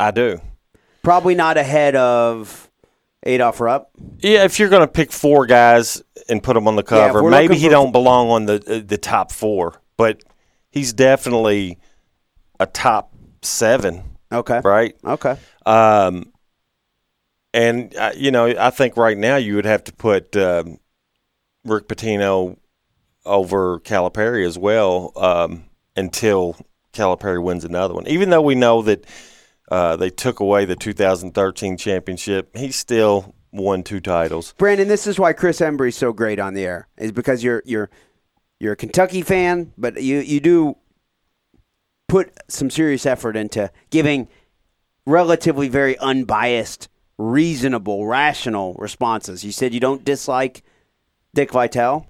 I do. Probably not ahead of Adolph Rupp. Yeah, if you're going to pick four guys and put them on the cover, we're maybe he for- don't belong on the uh, the top four, but he's definitely a top seven, Okay. right? Okay. Um, and uh, you know, I think right now you would have to put um, Rick Pitino over Calipari as well um, until Calipari wins another one. Even though we know that uh, they took away the 2013 championship, he still won two titles. Branden, this is why Chris Embry's so great on the air. Is because you're you're you're a Kentucky fan, but you you do put some serious effort into giving relatively very unbiased, reasonable, rational responses. You said you don't dislike Dick Vitale,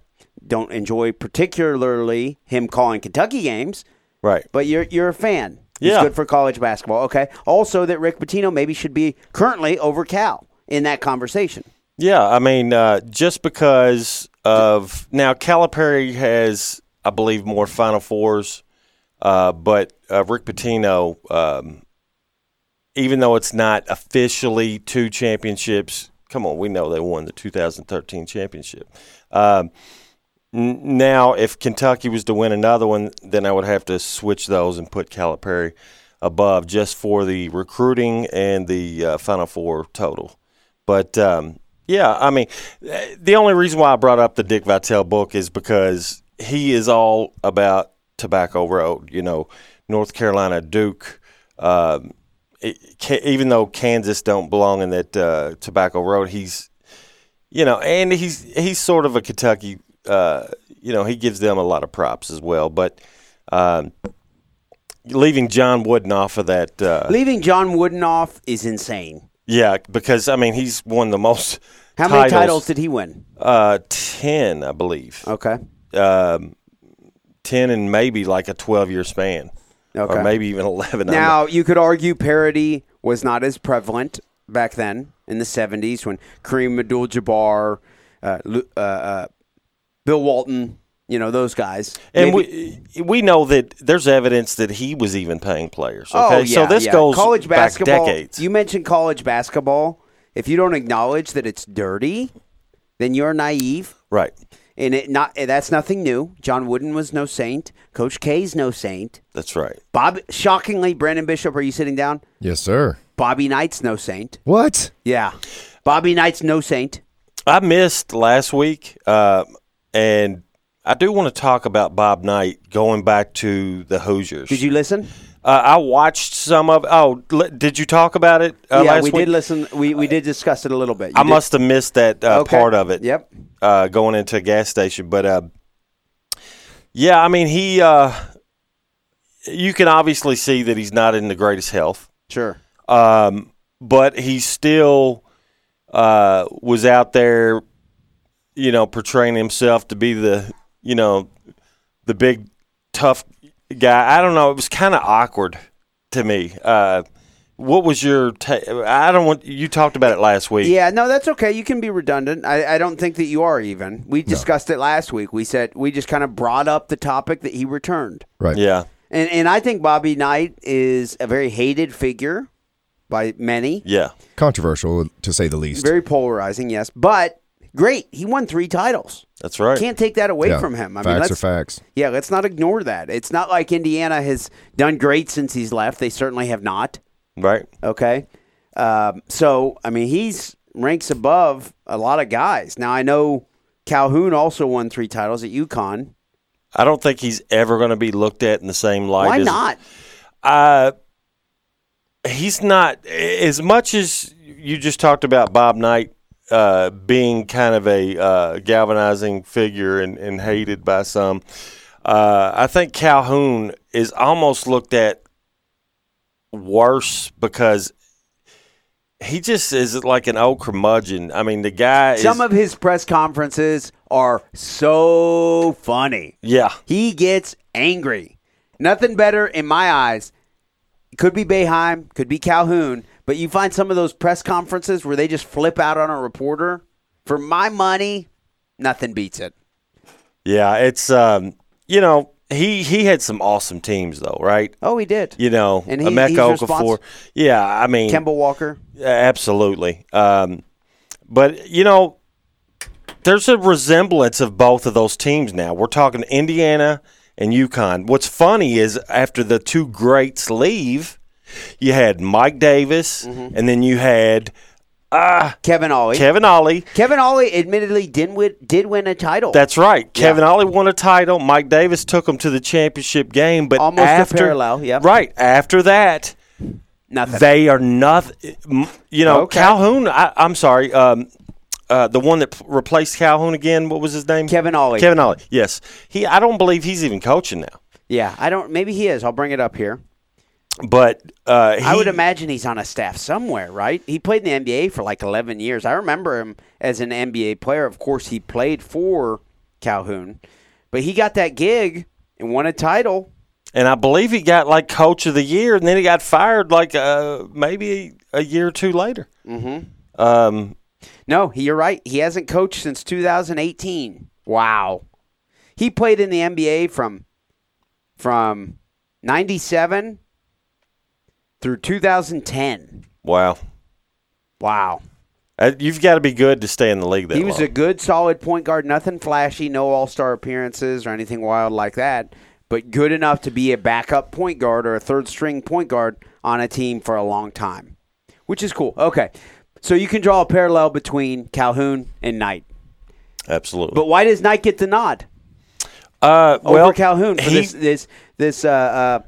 don't enjoy particularly him calling Kentucky games, Right. but you're you're a fan. He's Yeah. good for college basketball. Okay. Also, that Rick Pitino maybe should be currently over Cal in that conversation. Yeah, I mean, uh, just because of now Calipari has, I believe, more Final Fours, uh, but uh, Rick Pitino, um, even though it's not officially two championships, come on, we know they won the 2013 championship. Um, now, if Kentucky was to win another one, then I would have to switch those and put Calipari above just for the recruiting and the uh, Final Four total. But um, yeah, I mean, the only reason why I brought up the Dick Vitale book is because he is all about Tobacco Road. You know, North Carolina, Duke. Um, it, even though Kansas don't belong in that uh, Tobacco Road, he's you know, and he's he's sort of a Kentucky. Uh, you know, he gives them a lot of props as well. But um, leaving John Wooden off of that. Uh, Leaving John Wooden off is insane. yeah, because I mean he's won the most. How many titles did he win? Uh, ten, I believe. Okay. Um, ten and maybe like a twelve-year span, Okay. or maybe even eleven. Now, you could argue parity was not as prevalent back then in the 70s when Kareem Abdul Jabbar, uh, uh, uh, Bill Walton, you know, those guys. And Maybe- we we know that there's evidence that he was even paying players. Oh, Okay, so this yeah. goes college back basketball. decades. You mentioned college basketball. If you don't acknowledge that it's dirty, then you're naive. right. And it not that's nothing new. John Wooden was no saint. Coach K's no saint. That's right. Bob shockingly, Branden Bishop, are you sitting down? Yes, sir. Bobby Knight's no saint. What? Yeah. Bobby Knight's no saint. I missed last week, uh, and I do want to talk about Bob Knight going back to the Hoosiers. Did you listen? Uh, I watched some of. Oh, l- did you talk about it uh, yeah, we week? did listen. We, we did discuss it a little bit. You I did- must have missed that uh, Okay. part of it. Yep. uh, going into a gas station. But uh, yeah, I mean, he. Uh, you can obviously see that he's not in the greatest health, Sure. um, but he still uh, was out there, you know, portraying himself to be the, you know, the big tough guy. I don't know. It was kind of awkward to me. Uh, what was your? ta- I don't want you talked about it last week. Yeah, no, that's okay. You can be redundant. I, I don't think that you are even. We discussed it last week. We said we just kind of brought up the topic that he returned. Right. Yeah. And and I think Bobby Knight is a very hated figure by many. Yeah. Controversial to say the least. Very polarizing, yes. But great. He won three titles. That's right. Can't take that away Yeah. from him. I facts mean, are let's, facts. Yeah, let's not ignore that. It's not like Indiana has done great since he's left. They certainly have not. right. Okay. Um, so, I mean, he's ranks above a lot of guys. Now, I know Calhoun also won three titles at UConn. I don't think he's ever going to be looked at in the same light. Why as, not? Uh, he's not as much as you just talked about Bob Knight uh, being kind of a uh, galvanizing figure and, and hated by some. Uh, I think Calhoun is almost looked at worse because he just is like an old curmudgeon. I mean, the guy Some is of his press conferences are so funny. yeah. He gets angry. Nothing better in my eyes. Could be Boeheim, could be Calhoun, but you find some of those press conferences where they just flip out on a reporter. For my money, nothing beats it. Yeah, it's um, you know he he had some awesome teams though, right? Oh, he did. You know, And he- Emeka Okafor. Yeah, I mean, Kemba Walker. absolutely. Um, but you know, there's a resemblance of both of those teams now. We're talking Indiana and UConn. What's funny is after the two greats leave, you had Mike Davis, Mm-hmm. and then you had Kevin Ollie. Kevin Ollie. Kevin Ollie admittedly did win, did win a title. That's right. Kevin Ollie won a title. Mike Davis took him to the championship game, but Almost after parallel, yep. right after that, nothing. they are nothing. You know, Okay. Calhoun. I, I'm sorry. Um, uh, the one that replaced Calhoun again. What was his name? Kevin Ollie. Kevin Ollie. Yes. He. I don't believe he's even coaching now. Yeah, I don't. Maybe he is. I'll bring it up here. But uh, he, I would imagine he's on a staff somewhere, right? He played in the NBA for like 11 years. I remember him as an NBA player. Of course, he played for Calhoun, but he got that gig and won a title. and I believe he got like coach of the year, and then he got fired like uh, maybe a year or two later. Mm-hmm. Um, No, you're right. He hasn't coached since 2018. Wow. He played in the NBA from from 97 through 2010. wow, Wow. Uh, you've got to be good to stay in the league that He was long. a good, solid point guard. Nothing flashy, no All Star appearances or anything wild like that, but good enough to be a backup point guard or a third string point guard on a team for a long time, which is cool. Okay, so you can draw a parallel between Calhoun and Knight, Absolutely. but why does Knight get the nod uh, over well, Calhoun for he- this this this uh,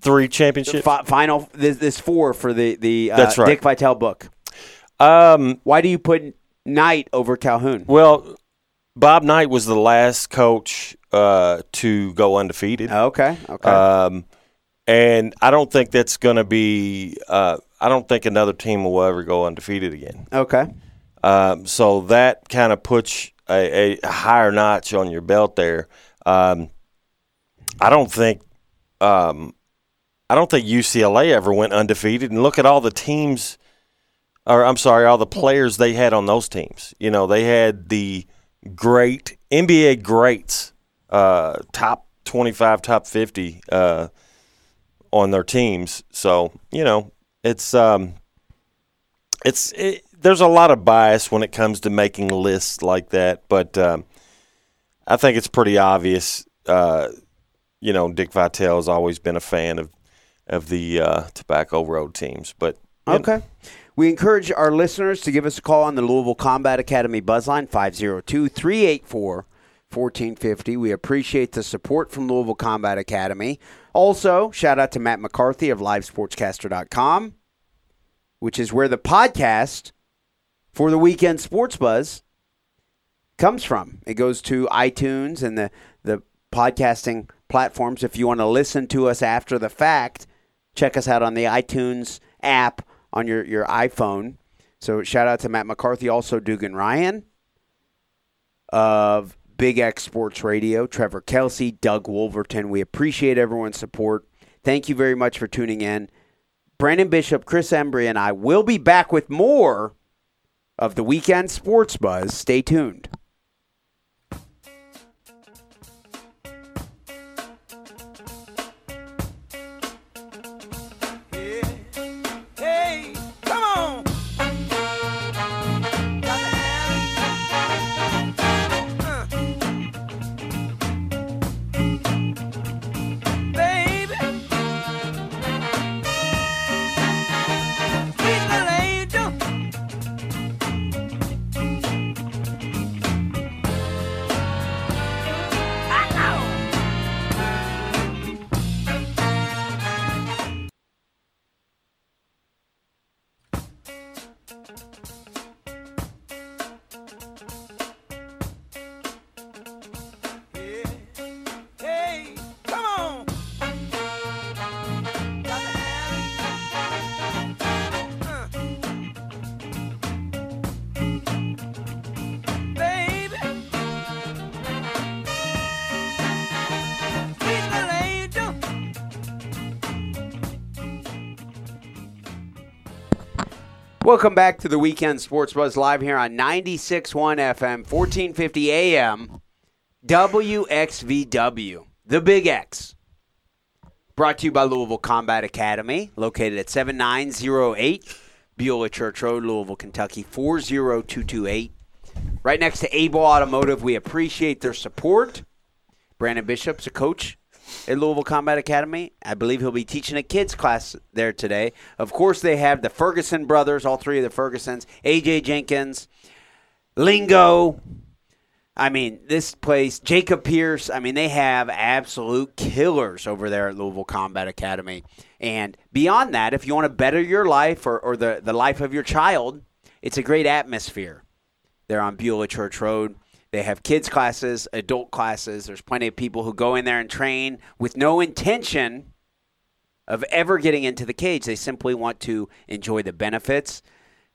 three championships. fi- final this, this four for the the uh, That's right. Dick Vitale book? Um, Why do you put Knight over Calhoun? well, Bob Knight was the last coach uh, to go undefeated. Okay, okay. Um, and I don't think that's going to be. Uh, I don't think another team will ever go undefeated again. okay. Um, so that kind of puts a, a higher notch on your belt there. Um, I don't think. Um, I don't think UCLA ever went undefeated. And look at all the teams, or I'm sorry, all the players they had on those teams. You know, they had the great NBA greats, uh, top 25, top 50 uh, on their teams. So you know, it's um, it's it, there's a lot of bias when it comes to making lists like that, but um, I think it's pretty obvious. Uh, you know, Dick Vitale has always been a fan of of the uh, Tobacco Road teams, but Okay. We encourage our listeners to give us a call on the Louisville Combat Academy buzzline 502 384 1450. We appreciate the support from Louisville Combat Academy. Also, shout out to Matt McCarthy of livesportscaster.com, which is where the podcast for the weekend sports buzz comes from. It goes to iTunes and the, the podcasting platforms. If you want to listen to us after the fact, check us out on the iTunes app on your, your iPhone. So shout out to Matt McCarthy, also Dugan Ryan of Big X Sports Radio, Trevor Kelsey, Doug Wolverton. We appreciate everyone's support. Thank you very much for tuning in. Branden Bishop, Chris Embry, and I will be back with more of the weekend sports buzz. Stay tuned. Welcome back to the Weekend Sports Buzz live here on 96.1 FM, 1450 AM, WXVW, the Big X. Brought to you by Louisville Combat Academy, located at 7908 Beulah Church Road, Louisville, Kentucky, 40228. Right next to Able Automotive. We appreciate their support. Branden Bishop's a coach at Louisville Combat Academy. I believe he'll be teaching a kids class there today. Of course, they have the Ferguson brothers, all three of the Fergusons, AJ Jenkins, Lingo. I mean, this place, Jacob Pierce. I mean, they have absolute killers over there at Louisville Combat Academy. And beyond that, if you want to better your life or, or the, the life of your child, it's a great atmosphere. They're on Beulah Church Road. They have kids classes, adult classes. There's plenty of people who go in there and train with no intention of ever getting into the cage. They simply want to enjoy the benefits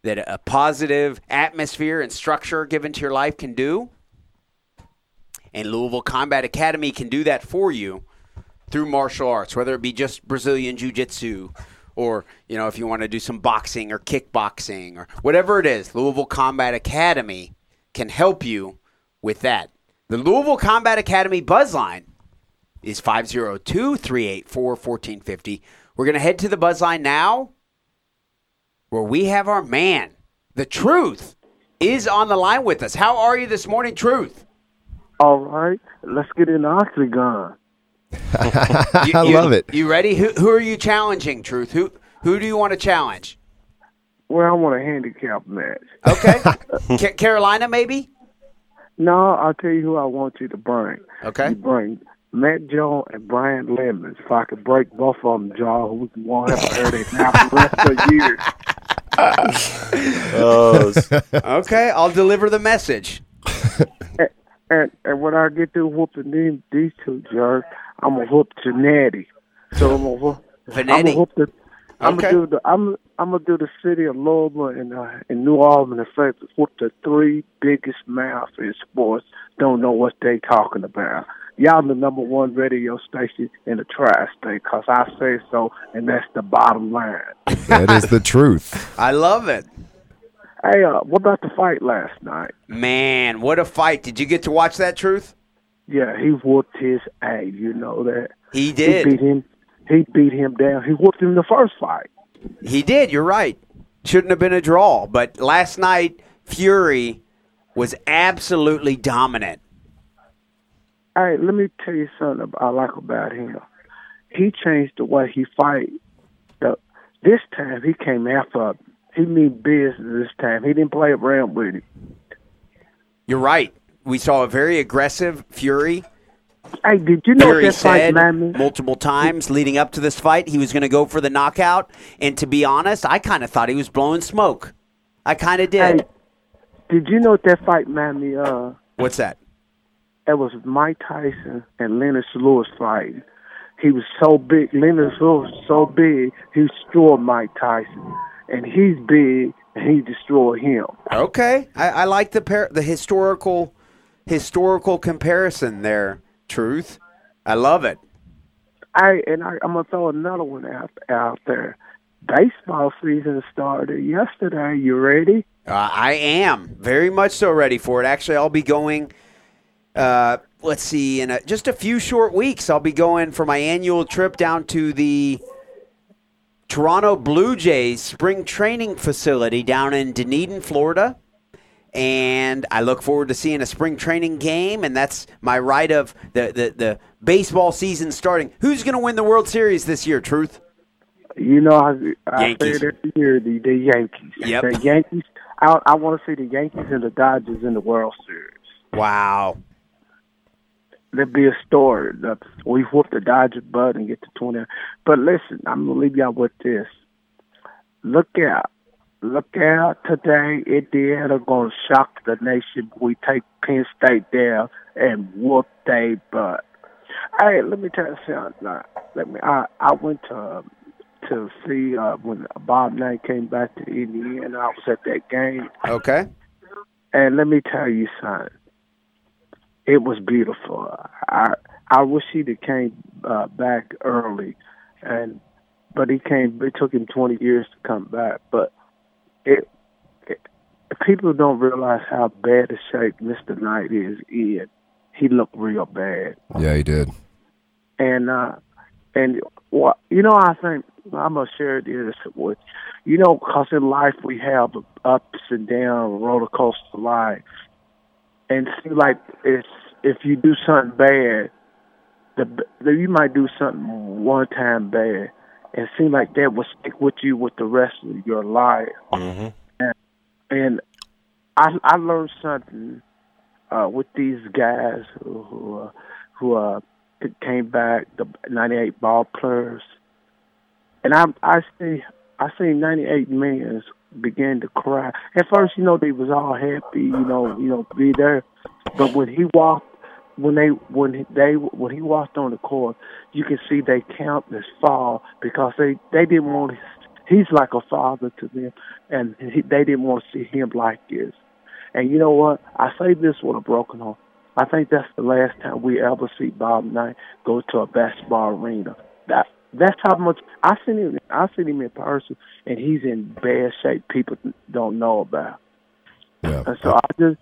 that a positive atmosphere and structure given to your life can do. And Louisville Combat Academy can do that for you through martial arts, whether it be just Brazilian Jiu Jitsu or, you know, if you want to do some boxing or kickboxing or whatever it is, Louisville Combat Academy can help you with that. The Louisville Combat Academy buzz line is 502 384 1450. We're going to head to the buzz line now where we have our man. The truth is on the line with us. How are you this morning, Truth? All right, let's get in the octagon. You- I you- love it. You ready? Who, who are you challenging, Truth? Who who do you want to challenge? Well, I want a handicap match. Okay. Ca- Carolina, maybe? No, I'll tell you who I want you to bring. Okay. You bring Matt Jones and Brian Lemons. If I could break both of them jaw, we can won't have to hear their mouth the rest of the year. Oh, Okay, I'll deliver the message. And and when I get to whooping these these two jerks, I'm gonna whoop Janetti. So I'm gonna whoop. I'm gonna whoop the. I'm Okay. gonna do the. I'm I'm gonna do the city of Louisville and uh, in New Orleans and say whoop the three biggest mouths in sports. Don't know what they talking about. Y'all the number one radio station in the tri-state, cause I say so, and that's the bottom line. That is the truth. I love it. Hey, uh, what about the fight last night? Man, what a fight. Did you get to watch that, Truth? Yeah, he whooped his ass. You know that. He He did. beat him. He beat him down. He whooped him in the first fight. He did. You're right. Shouldn't have been a draw. But last night, Fury was absolutely dominant. All right, let me tell you something I like about him. He changed the way he fight. This time he came after. He mean business this time. He didn't play around with him. You're right. We saw a very aggressive Fury. Hey, did you know Fury that fight, said multiple times leading up to this fight he was going to go for the knockout. And to be honest, I kind of thought he was blowing smoke. I kind of did. Hey, did you know that fight, man? Me, uh, What's that? it was Mike Tyson and Lennox Lewis fighting. He was so big. Lennox Lewis was so big, he destroyed Mike Tyson, and he's big, and he destroyed him. Okay, I, I like the par- the historical historical comparison there. Truth, I love it. I and I, I'm gonna throw another one out out there. Baseball season started yesterday. You ready? Uh, I am very much so ready for it. Actually, I'll be going. Uh, let's see, in a, just a few short weeks, I'll be going for my annual trip down to the Toronto Blue Jays spring training facility down in Dunedin, Florida. And I look forward to seeing a spring training game, and that's my right of the, the, the baseball season starting. Who's going to win the World Series this year, Truth? You know I, I say Yankees. it every year. The, the Yankees. Yep. The Yankees. I, I want to see the Yankees and the Dodgers in the World Series. Wow. There'd be a story. We whoop the Dodgers butt and get to twenty. But listen, I'm gonna leave y'all with this. Look out. Look out today. Indiana gonna shock the nation. We take Penn State down and whoop they butt. Hey, let me tell you something. Uh, let me. I I went to to see uh, when Bob Knight came back to Indiana. I was at that game, Okay. and let me tell you something. It was beautiful. I I wish he'd have came uh, back early, and but he came. It took him twenty years to come back. But it, it people don't realize how bad a shape Mister Knight is in. He looked real bad, Yeah, he did. and uh, and what you know, I think I'm gonna share this with you know, because in life we have ups and downs, roller coaster life, and it seems like it's if you do something bad, the, the you might do something one time bad, and it seems like that will stick with you with the rest of your life. hmm And I I learned something uh, with these guys who who, uh, who uh, came back, the '98 ball players, and I I see I see '98 men began to cry. At first, you know, they was all happy, you know, you know, be there. But when he walked, when they when they when he walked on the court, you can see they countless fall because they they didn't want. He's like a father to them, and he, they didn't want to see him like this. And you know what? I say this with a broken heart. I think that's the last time we ever see Bob Knight go to a basketball arena. That that's how much I seen him. I seen him in person, and he's in bad shape. People don't know about. Yeah. And so I just,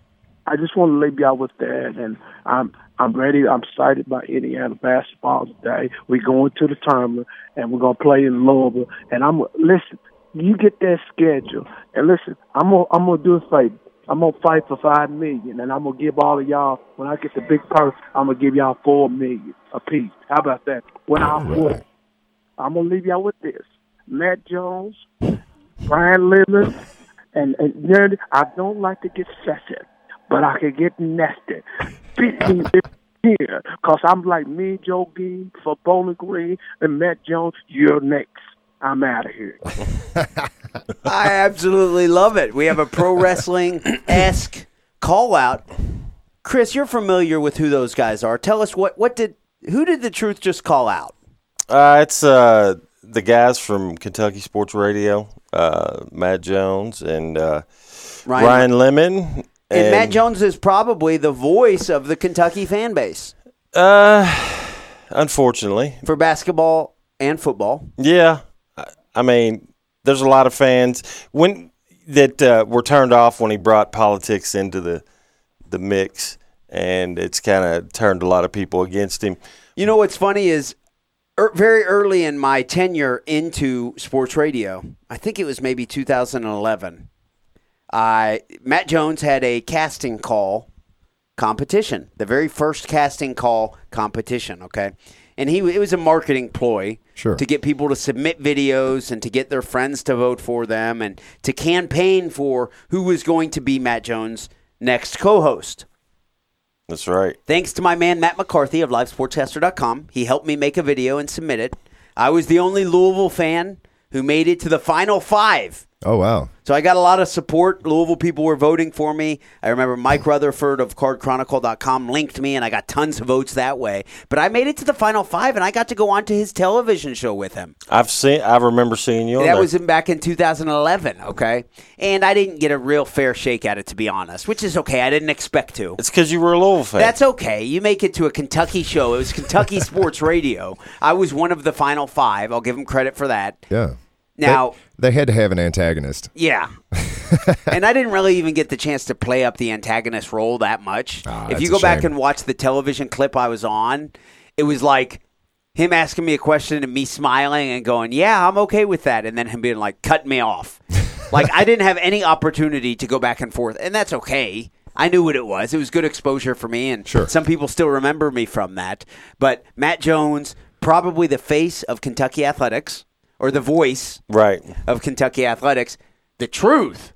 I just want to leave y'all with that, and I'm, I'm ready. I'm excited about Indiana basketball today. We're going to the tournament, and we're gonna play in Louisville. And I'm listen. You get that schedule, and listen. I'm gonna, I'm gonna do a favor. I'm gonna fight for five million, and I'm gonna give all of y'all. When I get the big purse, I'm gonna give y'all four million a piece. How about that? When I win, I'm gonna leave y'all with this: Matt Jones, Brian Lemon, and and. I don't like to get sassy, but I can get nasty. Beat me this here, cause I'm like me, Joe Dean for Bowling Green, and Matt Jones. You're next. I'm out of here. I absolutely love it. We have a pro wrestling esque call out. Chris, you're familiar with who those guys are. Tell us what what did who did the truth just call out? Uh, it's uh, the guys from Kentucky Sports Radio, uh, Matt Jones and uh, Ryan- Ryan, Lemond. And, And Matt Jones is probably the voice of the Kentucky fan base Uh, unfortunately, for basketball and football. yeah. I- mean, there's a lot of fans when that uh, were turned off when he brought politics into the the mix, and it's kind of turned a lot of people against him. You know what's funny is er, very early in my tenure into sports radio, I think it was maybe 2011. I Matt Jones had a casting call competition, the very first casting call competition. Okay, and he it was a marketing ploy Sure. to get people to submit videos and to get their friends to vote for them and to campaign for who was going to be Matt Jones' next co-host. That's right. Thanks to my man Matt McCarthy of LiveSportscaster.com. He helped me make a video and submit it. I was the only Louisville fan who made it to the final five. Oh wow. So I got a lot of support. Louisville people were voting for me. I remember Mike hmm. Rutherford of CardChronicle.com linked me, and I got tons of votes that way. But I made it to the final five, and I got to go on to his television show with him. I've seen. I remember seeing you. On That there. was in back in 2011, okay? And I didn't get a real fair shake at it, to be honest, which is okay. I didn't expect to. It's because you were a Louisville fan. That's okay. You make it to a Kentucky show. It was Kentucky Sports Radio. I was one of the final five. I'll give him credit for that. Yeah. Now, They, they had to have an antagonist. yeah. and I didn't really even get the chance to play up the antagonist role that much. Ah, if you go back and watch the television clip I was on, it was like him asking me a question and me smiling and going, "Yeah, I'm okay with that," and then him being like, "Cut me off." like I didn't have any opportunity to go back and forth, and that's okay. I knew what it was. It was good exposure for me, and Sure. some people still remember me from that. But Matt Jones, probably the face of Kentucky athletics, or the voice right. of Kentucky athletics, the truth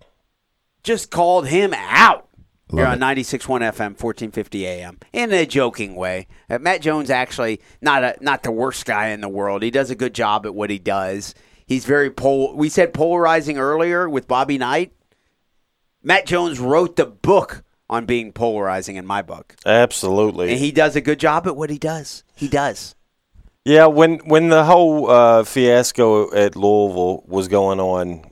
just called him out. You're Love on 96.1 FM, 1450 AM, in a joking way. Uh, Matt Jones actually not a not the worst guy in the world. He does a good job at what he does. He's very pol. We said polarizing earlier with Bobby Knight. Matt Jones wrote the book on being polarizing in my book, Absolutely. and he does a good job at what he does. He does. Yeah, when when the whole uh, fiasco at Louisville was going on,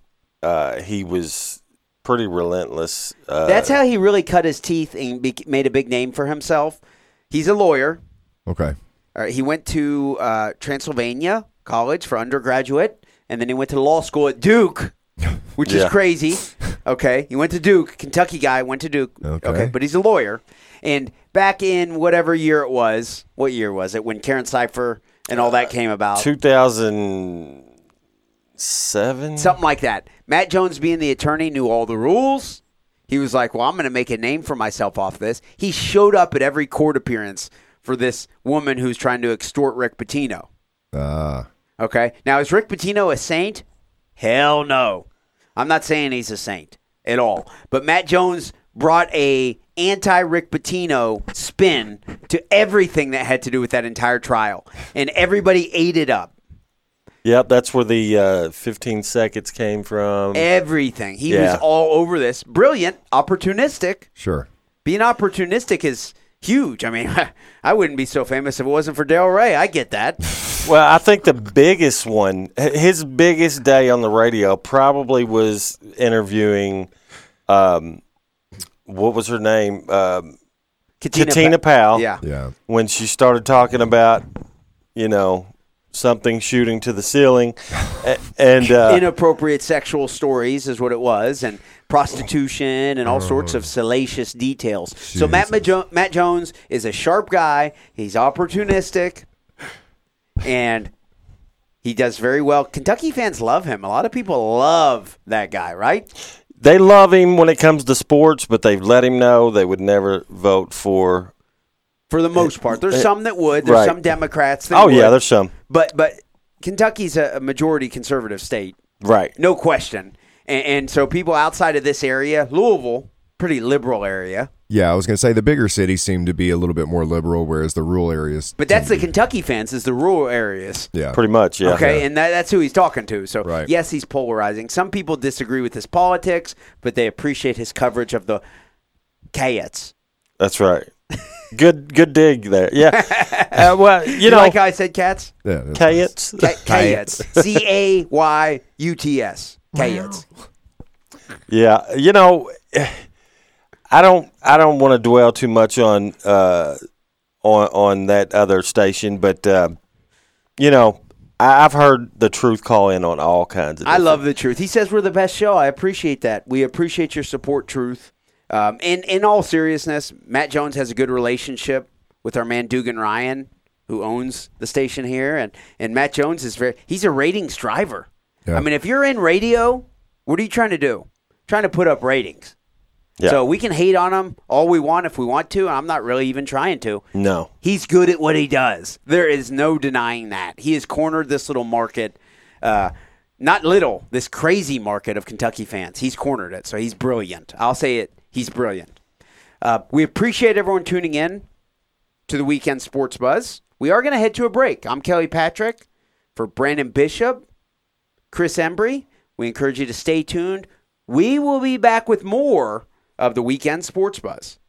uh, he was pretty relentless. Uh, That's how he really cut his teeth and be- made a big name for himself. He's a lawyer. Okay. All right, he went to uh, Transylvania College for undergraduate, and then he went to law school at Duke, which is crazy. Okay, he went to Duke, Kentucky guy, went to Duke. Okay. but he's a lawyer. And back in whatever year it was, what year was it when Karen Sypher and all that came about? 2007. Something like that. Matt Jones, being the attorney, knew all the rules. He was like, "Well, I'm going to make a name for myself off this." He showed up at every court appearance for this woman who's trying to extort Rick Pitino. Uh, Okay. Now, is Rick Pitino a saint? Hell no. I'm not saying he's a saint at all. But Matt Jones brought a anti Rick Pitino spin to everything that had to do with that entire trial, and everybody ate it up. Yep, that's where the uh, 15 seconds came from. Everything. He Yeah. was all over this. Brilliant, opportunistic. Sure. Being opportunistic is huge. I mean, I wouldn't be so famous if it wasn't for Dale Ray. I get that. Well, I think the biggest one, his biggest day on the radio, probably was interviewing. Um, what was her name? Um, Katina, Powell. Yeah. Yeah. When she started talking about, you know, something shooting to the ceiling, and uh, Inappropriate sexual stories is what it was, and prostitution and all sorts of salacious details. So Matt, Majo- Matt Jones is a sharp guy. He's opportunistic, and he does very well. Kentucky fans love him. A lot of people love that guy, right? They love him when it comes to sports, but they've let him know they would never vote for. For the most part, there's some that would. There's Right. some Democrats that Oh would. yeah, there's some. but but Kentucky's a, a majority conservative state, Right. no question. And, and so people outside of this area, Louisville, pretty liberal area, Yeah, I was going to say the bigger cities seem to be a little bit more liberal, whereas the rural areas. but that's the Kentucky fans is the rural areas. yeah, Pretty much. Yeah. Okay, and that, that's who he's talking to. So Right. yes, he's polarizing. Some people disagree with his politics, but they appreciate his coverage of the Cats. That's right. Good. Good dig there. Yeah. uh, well, you, You, know, like I said cats? yeah that's Cayets. Cats. C A Y U T S. Cats. Yeah, you know, I don't I don't want to dwell too much on uh, on on that other station, but uh, you know, I, I've heard the truth call in on all kinds of. I love the truth. He says we're the best show. I appreciate that. We appreciate your support, Truth. Um, in in all seriousness, Matt Jones has a good relationship with our man Dugan Ryan, who owns the station here, and and Matt Jones is very. He's a ratings driver. Yeah. I mean, if you're in radio, what are you trying to do? Trying to put up ratings. Yeah. So we can hate on him all we want if we want to. and I'm not really even trying to. No, He's good at what he does. There is no denying that. He has cornered this little market, uh, not little, this crazy market of Kentucky fans. He's cornered it, so he's brilliant. I'll say it. He's brilliant. Uh, we appreciate everyone tuning in to the Weekend Sports Buzz. We are going to head to a break. I'm Kelly Patrick for Branden Bishop, Chris Embry. We encourage you to stay tuned. We will be back with more of the Weekend Sports Buzz.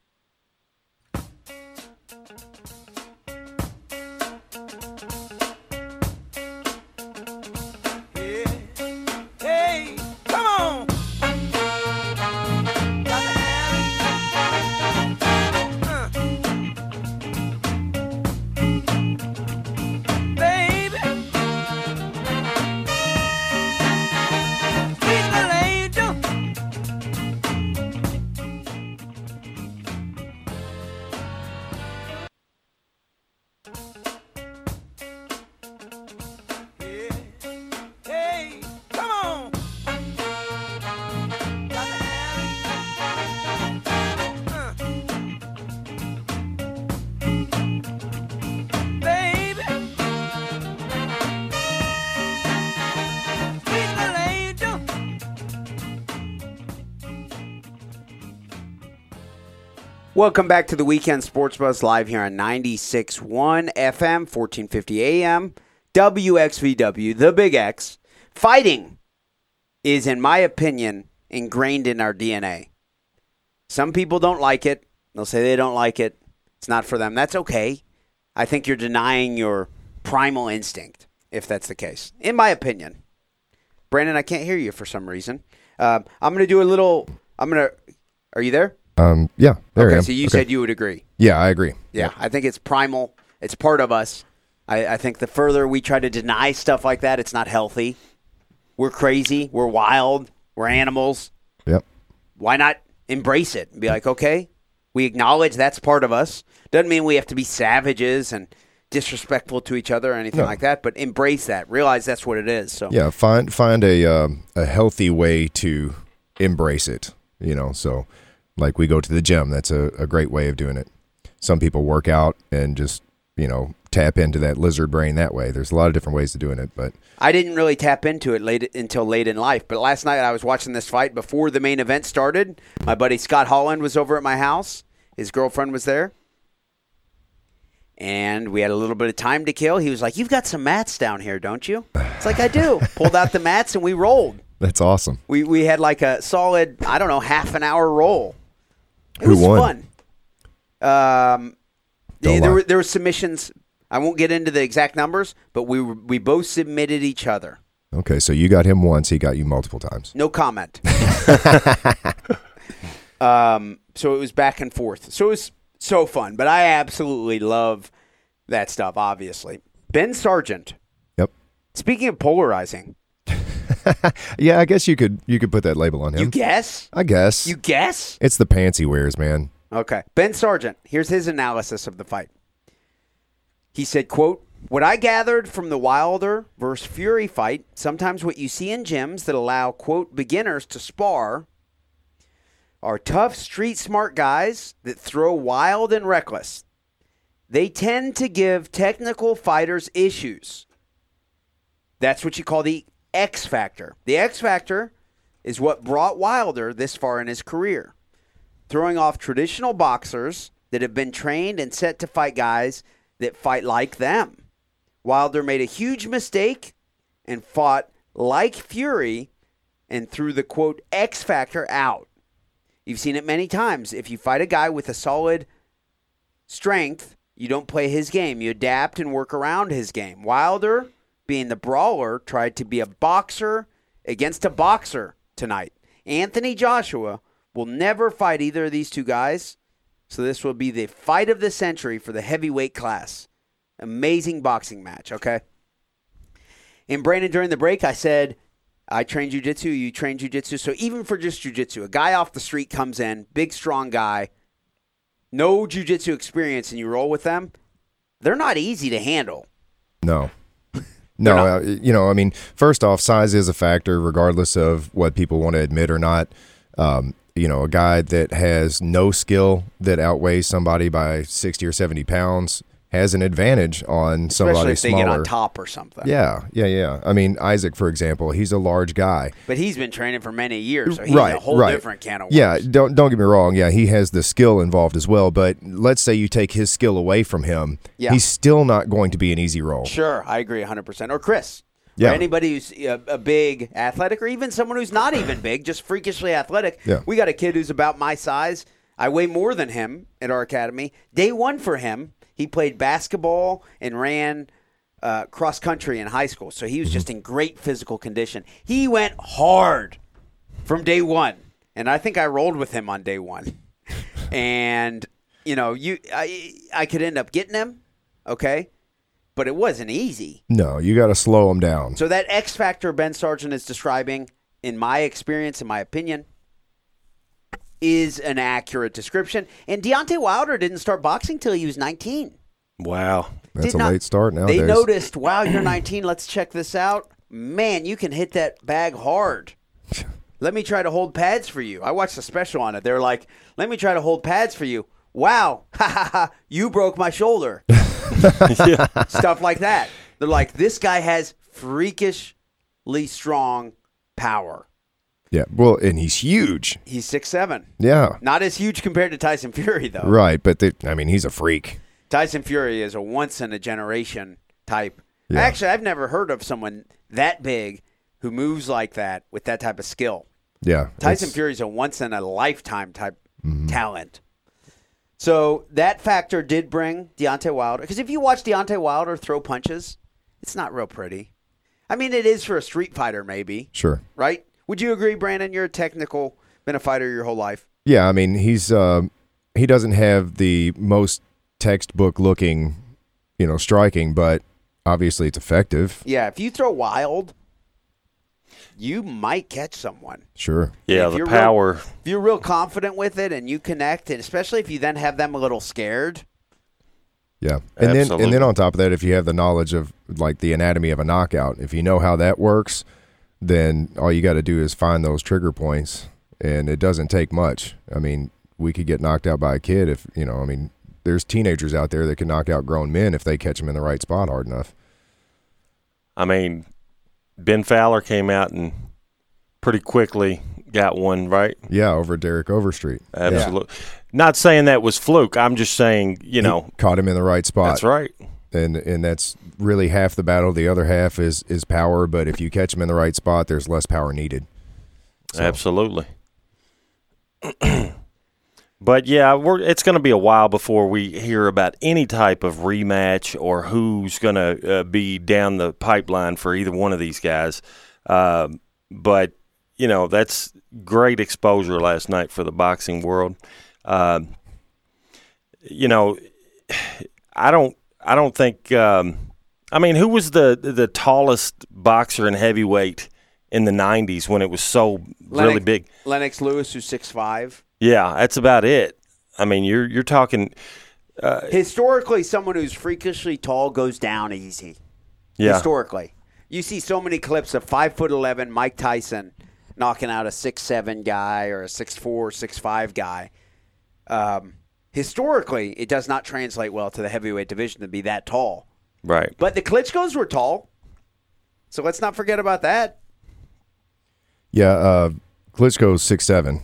Welcome back to the Weekend Sports Buzz live here on 96.1 FM, 1450 AM, WXVW, the Big X. Fighting is, in my opinion, ingrained in our DNA. Some people don't like it. They'll say they don't like it. It's not for them. That's okay. I think you're denying your primal instinct if that's the case, in my opinion. Branden, I can't hear you for some reason. Uh, I'm going to do a little. I'm going to. Are you there? Um, yeah, there I okay, am. so you Okay. said you would agree. Yeah, I agree. Yeah, I think it's primal. It's part of us. I, I think the further we try to deny stuff like that, it's not healthy. We're crazy. We're wild. We're animals. Yep. Why not embrace it and be like, okay, we acknowledge that's part of us. Doesn't mean we have to be savages and disrespectful to each other or anything No. like that, but embrace that. Realize that's what it is. So Yeah, find find a um, a healthy way to embrace it. You know, so like we go to the gym. That's a, a great way of doing it. Some people work out and just you know tap into that lizard brain that way. There's a lot of different ways of doing it, but I didn't really tap into it late until late in life. But last night I was watching this fight before the main event started. My buddy Scott Holland was over at my house. His girlfriend was there. and we had a little bit of time to kill. He was like, "You've got some mats down here, don't you?" It's like I do. Pulled out the mats and we rolled. That's awesome. We we had like a solid, I don't know, half an hour roll. It Who was won? fun. Um, Don't there lie. were there were submissions. I won't get into the exact numbers, but we were, we both submitted each other. Okay, so you got him once, he got you multiple times. No comment. um, so it was back and forth. So it was so fun, but I absolutely love that stuff. Obviously, Ben Sargent. Yep. Speaking of polarizing, Yeah, I guess you could you could put that label on him. you guess? I guess. You guess? it's the pants he wears, man. Okay. Ben Sargent, here's his analysis of the fight. He said, quote, what I gathered from the Wilder versus Fury fight, sometimes what you see in gyms that allow, quote, beginners to spar are tough, street smart guys that throw wild and reckless. They tend to give technical fighters issues. That's what you call the X factor. The X factor is what brought Wilder this far in his career throwing off traditional boxers that have been trained and set to fight guys that fight like them. Wilder made a huge mistake and fought like Fury and threw the quote X factor out. You've seen it many times. If you fight a guy with a solid strength, you don't play his game. You adapt and work around his game. Wilder, being the brawler, tried to be a boxer against a boxer tonight. Anthony Joshua will never fight either of these two guys. So this will be the fight of the century for the heavyweight class. Amazing boxing match, okay? And Branden, during the break, I said, I train jujitsu, you train jujitsu. So even for just jujitsu, a guy off the street comes in, big, strong guy, no jujitsu experience, and you roll with them, they're not easy to handle. No. No, uh, you know, I mean, first off, size is a factor, regardless of what people want to admit or not. Um, you know, a guy that has no skill that outweighs somebody by 60 or 70 pounds has an advantage on Especially somebody if they smaller. get on top or something. Yeah, yeah, yeah. I mean, Isaac, for example, he's a large guy. But he's been training for many years, so he's right, a whole right. different can of worms. Yeah, don't don't get me wrong. Yeah, he has the skill involved as well. But let's say you take his skill away from him, Yeah. he's still not going to be an easy role. Sure, I agree 100%. Or Chris. Yeah. Or anybody who's a, a big athletic, or even someone who's not even big, just freakishly athletic. Yeah. We got a kid who's about my size. I weigh more than him at our academy. Day one for him, he played basketball and ran uh, cross country in high school. So he was just in great physical condition. He went hard from day one. And I think I rolled with him on day one. and, you know, you I, I could end up getting him, okay? But it wasn't easy. No, you got to slow him down. So that X factor Ben Sargent is describing, in my experience, in my opinion, is an accurate description. And Deontay Wilder didn't start boxing till he was 19. Wow. That's Did a not- late start nowadays. They noticed, wow, you're 19. Let's check this out. Man, you can hit that bag hard. Let me try to hold pads for you. I watched a special on it. They were like, let me try to hold pads for you. Wow, ha ha ha, you broke my shoulder. Stuff like that. They're like, this guy has freakishly strong power. Yeah, well, and he's huge. He's six seven. Yeah, Not as huge compared to Tyson Fury, though. right. But they, I mean, he's a freak. Tyson Fury is a once in a generation type. Yeah. Actually, I've never heard of someone that big who moves like that with that type of skill. Yeah, Tyson Fury is a once in a lifetime type mm-hmm. talent. So that factor did bring Deontay Wilder. Because if you watch Deontay Wilder throw punches, it's not real pretty. I mean, it is for a street fighter, maybe, Sure. right? Would you agree, Branden? You're a technical, been a fighter your whole life. Yeah, I mean, he's uh, he doesn't have the most textbook looking, you know, striking, but obviously it's effective. Yeah, if you throw wild, you might catch someone. Sure. Yeah, If the you're real- power. If you're real confident with it and you connect, and especially if you then have them a little scared, Yeah, and then Absolutely. and then on top of that, if you have the knowledge of like the anatomy of a knockout, if you know how that works, then all you got to do is find those trigger points, and it doesn't take much. I mean, we could get knocked out by a kid if you know. I mean, there's teenagers out there that can knock out grown men if they catch them in the right spot hard enough. I mean, Ben Fowler came out and pretty quickly got one right. Yeah, over Derek Overstreet. Absolutely. Not saying that was fluke. I'm just saying, you know, caught him in the right spot. that's right. And and that's really half the battle. The other half is is power. But if you catch him in the right spot, there's less power needed. So- Absolutely. but yeah, it's going to be a while before we hear about any type of rematch or who's going to uh, be down the pipeline for either one of these guys. Um but you know, that's great exposure last night for the boxing world. Um you know, I don't, I don't think. Um, I mean, who was the the tallest boxer in heavyweight in the '90s when it was so really big? Lennox Lewis, who's six five. Yeah, that's about it. I mean, you're you're talking. Historically, someone who's freakishly tall goes down easy. Yeah, Historically, you see so many clips of five foot eleven Mike Tyson knocking out a six seven guy or a six four, six five guy. Um, historically, it does not translate well to the heavyweight division to be that tall. right. But the Klitschko's were tall, so let's not forget about that. Yeah, uh, Klitschko's six seven.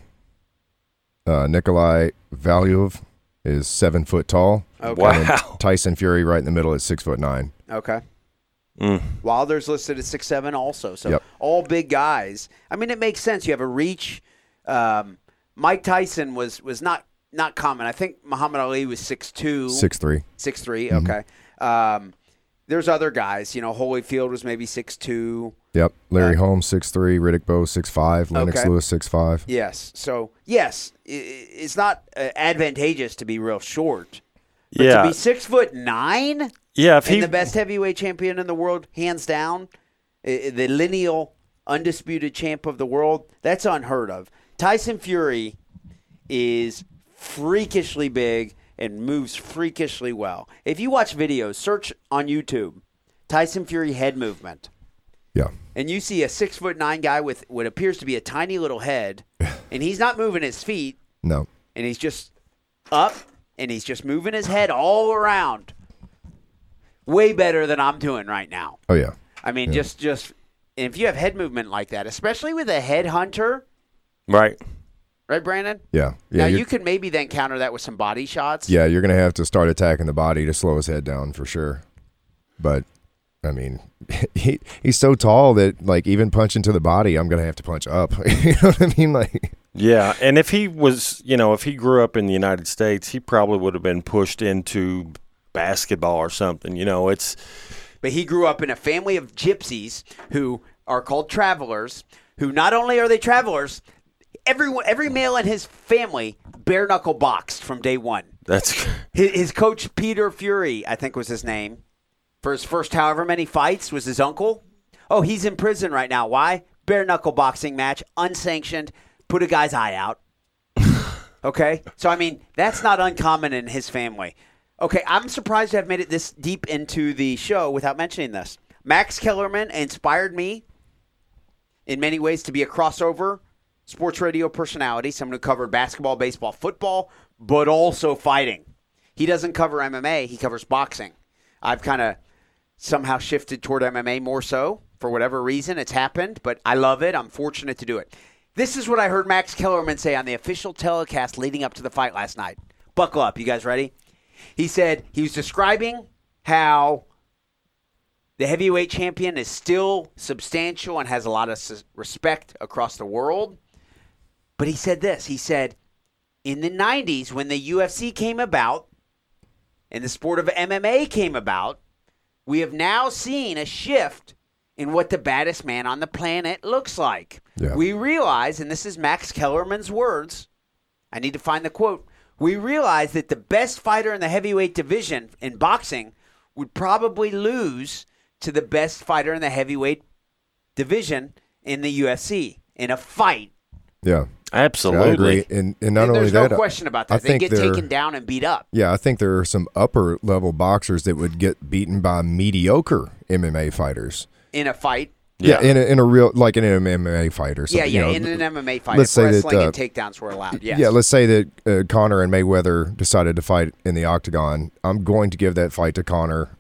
Uh, Nikolai Valuev is seven foot tall. Okay. Wow. Tyson Fury right in the middle at six foot nine. Okay. Mm. Wilder's listed at six seven also. So Yep. all big guys. I mean, it makes sense. You have a reach. Um, Mike Tyson was was not not common. I think Muhammad Ali was six two, Six three. six three. Okay. Um, there's other guys. You know, Holyfield was maybe six two. Yep. Larry Holmes six three. Riddick Bowe six five. Lennox Okay. Lewis six five. Yes. So yes, i- i- it's not uh, advantageous to be real short. But Yeah, to be six foot nine. yeah. If and he, the best heavyweight champion in the world, hands down, the lineal undisputed champ of the world. That's unheard of. Tyson Fury is freakishly big and moves freakishly well. If you watch videos, search on YouTube, Tyson Fury head movement, Yeah. and you see a six foot nine guy with what appears to be a tiny little head, and he's not moving his feet, No. and he's just up and he's just moving his head all around. Way better than I'm doing right now. Oh yeah. I mean, just just if you have head movement like that, especially with a head hunter, right. Right, Branden? Yeah. Yeah. now you're- you could maybe then counter that with some body shots. Yeah, you're gonna have to start attacking the body to slow his head down for sure. But I mean, he he's so tall that like even punching to the body, I'm gonna have to punch up. you know what I mean? Like, Yeah, and if he was, you know, if he grew up in the United States, he probably would have been pushed into basketball or something. You know, it's But he grew up in a family of gypsies who are called travelers. Who not only are they travelers, everyone, every male in his family bare knuckle boxed from day one. that's His, his coach Peter Fury, I think was his name, for his first however many fights was his uncle. Oh, he's in prison right now. Why? Bare knuckle boxing match, unsanctioned, put a guy's eye out. okay, so I mean that's not uncommon in his family. Okay, I'm surprised to have made it this deep into the show without mentioning this. Max Kellerman inspired me in many ways to be a crossover sports radio personality, someone who covered basketball, baseball, football, but also fighting. He doesn't cover MMA, he covers boxing. I've kind of somehow shifted toward MMA more so for whatever reason. It's happened, but I love it. I'm fortunate to do it. This is what I heard Max Kellerman say on the official telecast leading up to the fight last night. Buckle up. You guys ready? He said he was describing how the heavyweight champion is still substantial and has a lot of respect across the world. But he said this he said, in the 90s, when the UFC came about and the sport of MMA came about, we have now seen a shift in what the baddest man on the planet looks like. Yeah. We realize, and this is Max Kellerman's words, I need to find the quote. We realize that the best fighter in the heavyweight division in boxing would probably lose to the best fighter in the heavyweight division in the UFC in a fight. yeah, absolutely. I agree. And and not And only there's that, no question about I that. They think get they're- taken down and beat up. Yeah, I think there are some upper level boxers that would get beaten by mediocre MMA fighters. in a fight. Yeah, Yeah. in, a, in a real like an MMA fight or Yeah, something. yeah. you know, in an MMA fight, let's if say that, uh, and takedowns were allowed. Yes. Yeah, let's say that uh, Conor and Mayweather decided to fight in the octagon. I'm going to give that fight to Conor,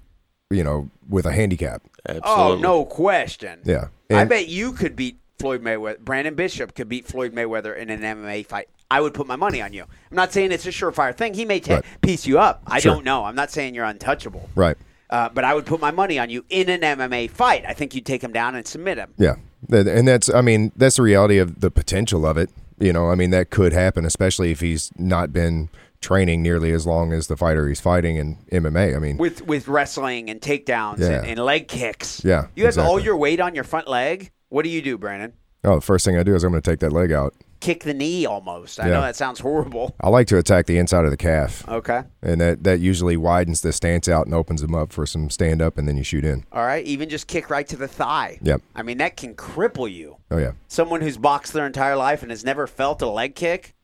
you know, with a handicap. oh, no question. Yeah. I bet you could beat Floyd Mayweather. Branden Bishop could beat Floyd Mayweather in an MMA fight. I would put my money on you. I'm not saying it's a surefire thing. He may ta- Right. piece you up. I Sure. don't know. I'm not saying you're untouchable. Right. Uh, but I would put my money on you in an MMA fight. I think you'd take him down and submit him. Yeah, and that's I mean that's the reality of the potential of it. You know, I mean that could happen, especially if he's not been training nearly as long as the fighter he's fighting in MMA. I mean, with with wrestling and takedowns Yeah. and, and leg kicks. Yeah, you have all your weight on your front leg. What do you do, Branden? oh, the first thing I do is I'm going to take that leg out. Kick the knee almost. I Yeah. know that sounds horrible. I like to attack the inside of the calf, Okay. and that that usually widens the stance out and opens them up for some stand up, and then you shoot in. All right. Even just kick right to the thigh. Yep. I mean that can cripple you. Oh yeah, Someone who's boxed their entire life and has never felt a leg kick,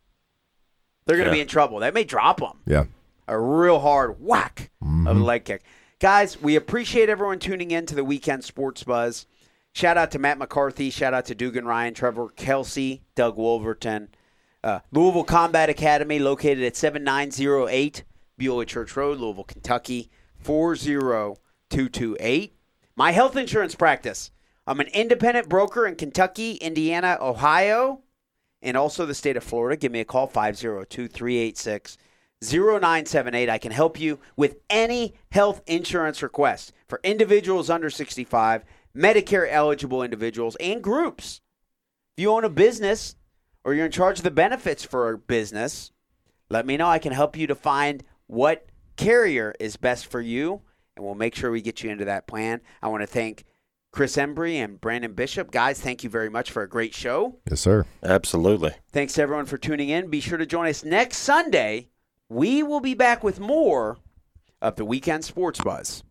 they're going to Yeah. be in trouble. That may drop them. yeah. a real hard whack of a mm-hmm. leg kick. Guys, we appreciate everyone tuning in to the weekend sports buzz. Shout out to Matt McCarthy. Shout out to Dugan Ryan, Trevor Kelsey, Doug Wolverton. Uh, Louisville Combat Academy, located at 7908 Beulah Church Road, Louisville, Kentucky, 40228. My health insurance practice. I'm an independent broker in Kentucky, Indiana, Ohio, and also the state of Florida. Give me a call, 502 386 0978. I can help you with any health insurance request for individuals under 65, Medicare eligible individuals, and groups. If you own a business or you're in charge of the benefits for a business, let me know. I can help you to find what carrier is best for you, and we'll make sure we get you into that plan. I want to thank Chris Embry and Branden Bishop. Guys, thank you very much for a great show. Yes, sir. Absolutely. Thanks to everyone for tuning in. Be sure to join us next Sunday. We will be back with more of the Weekend Sports Buzz.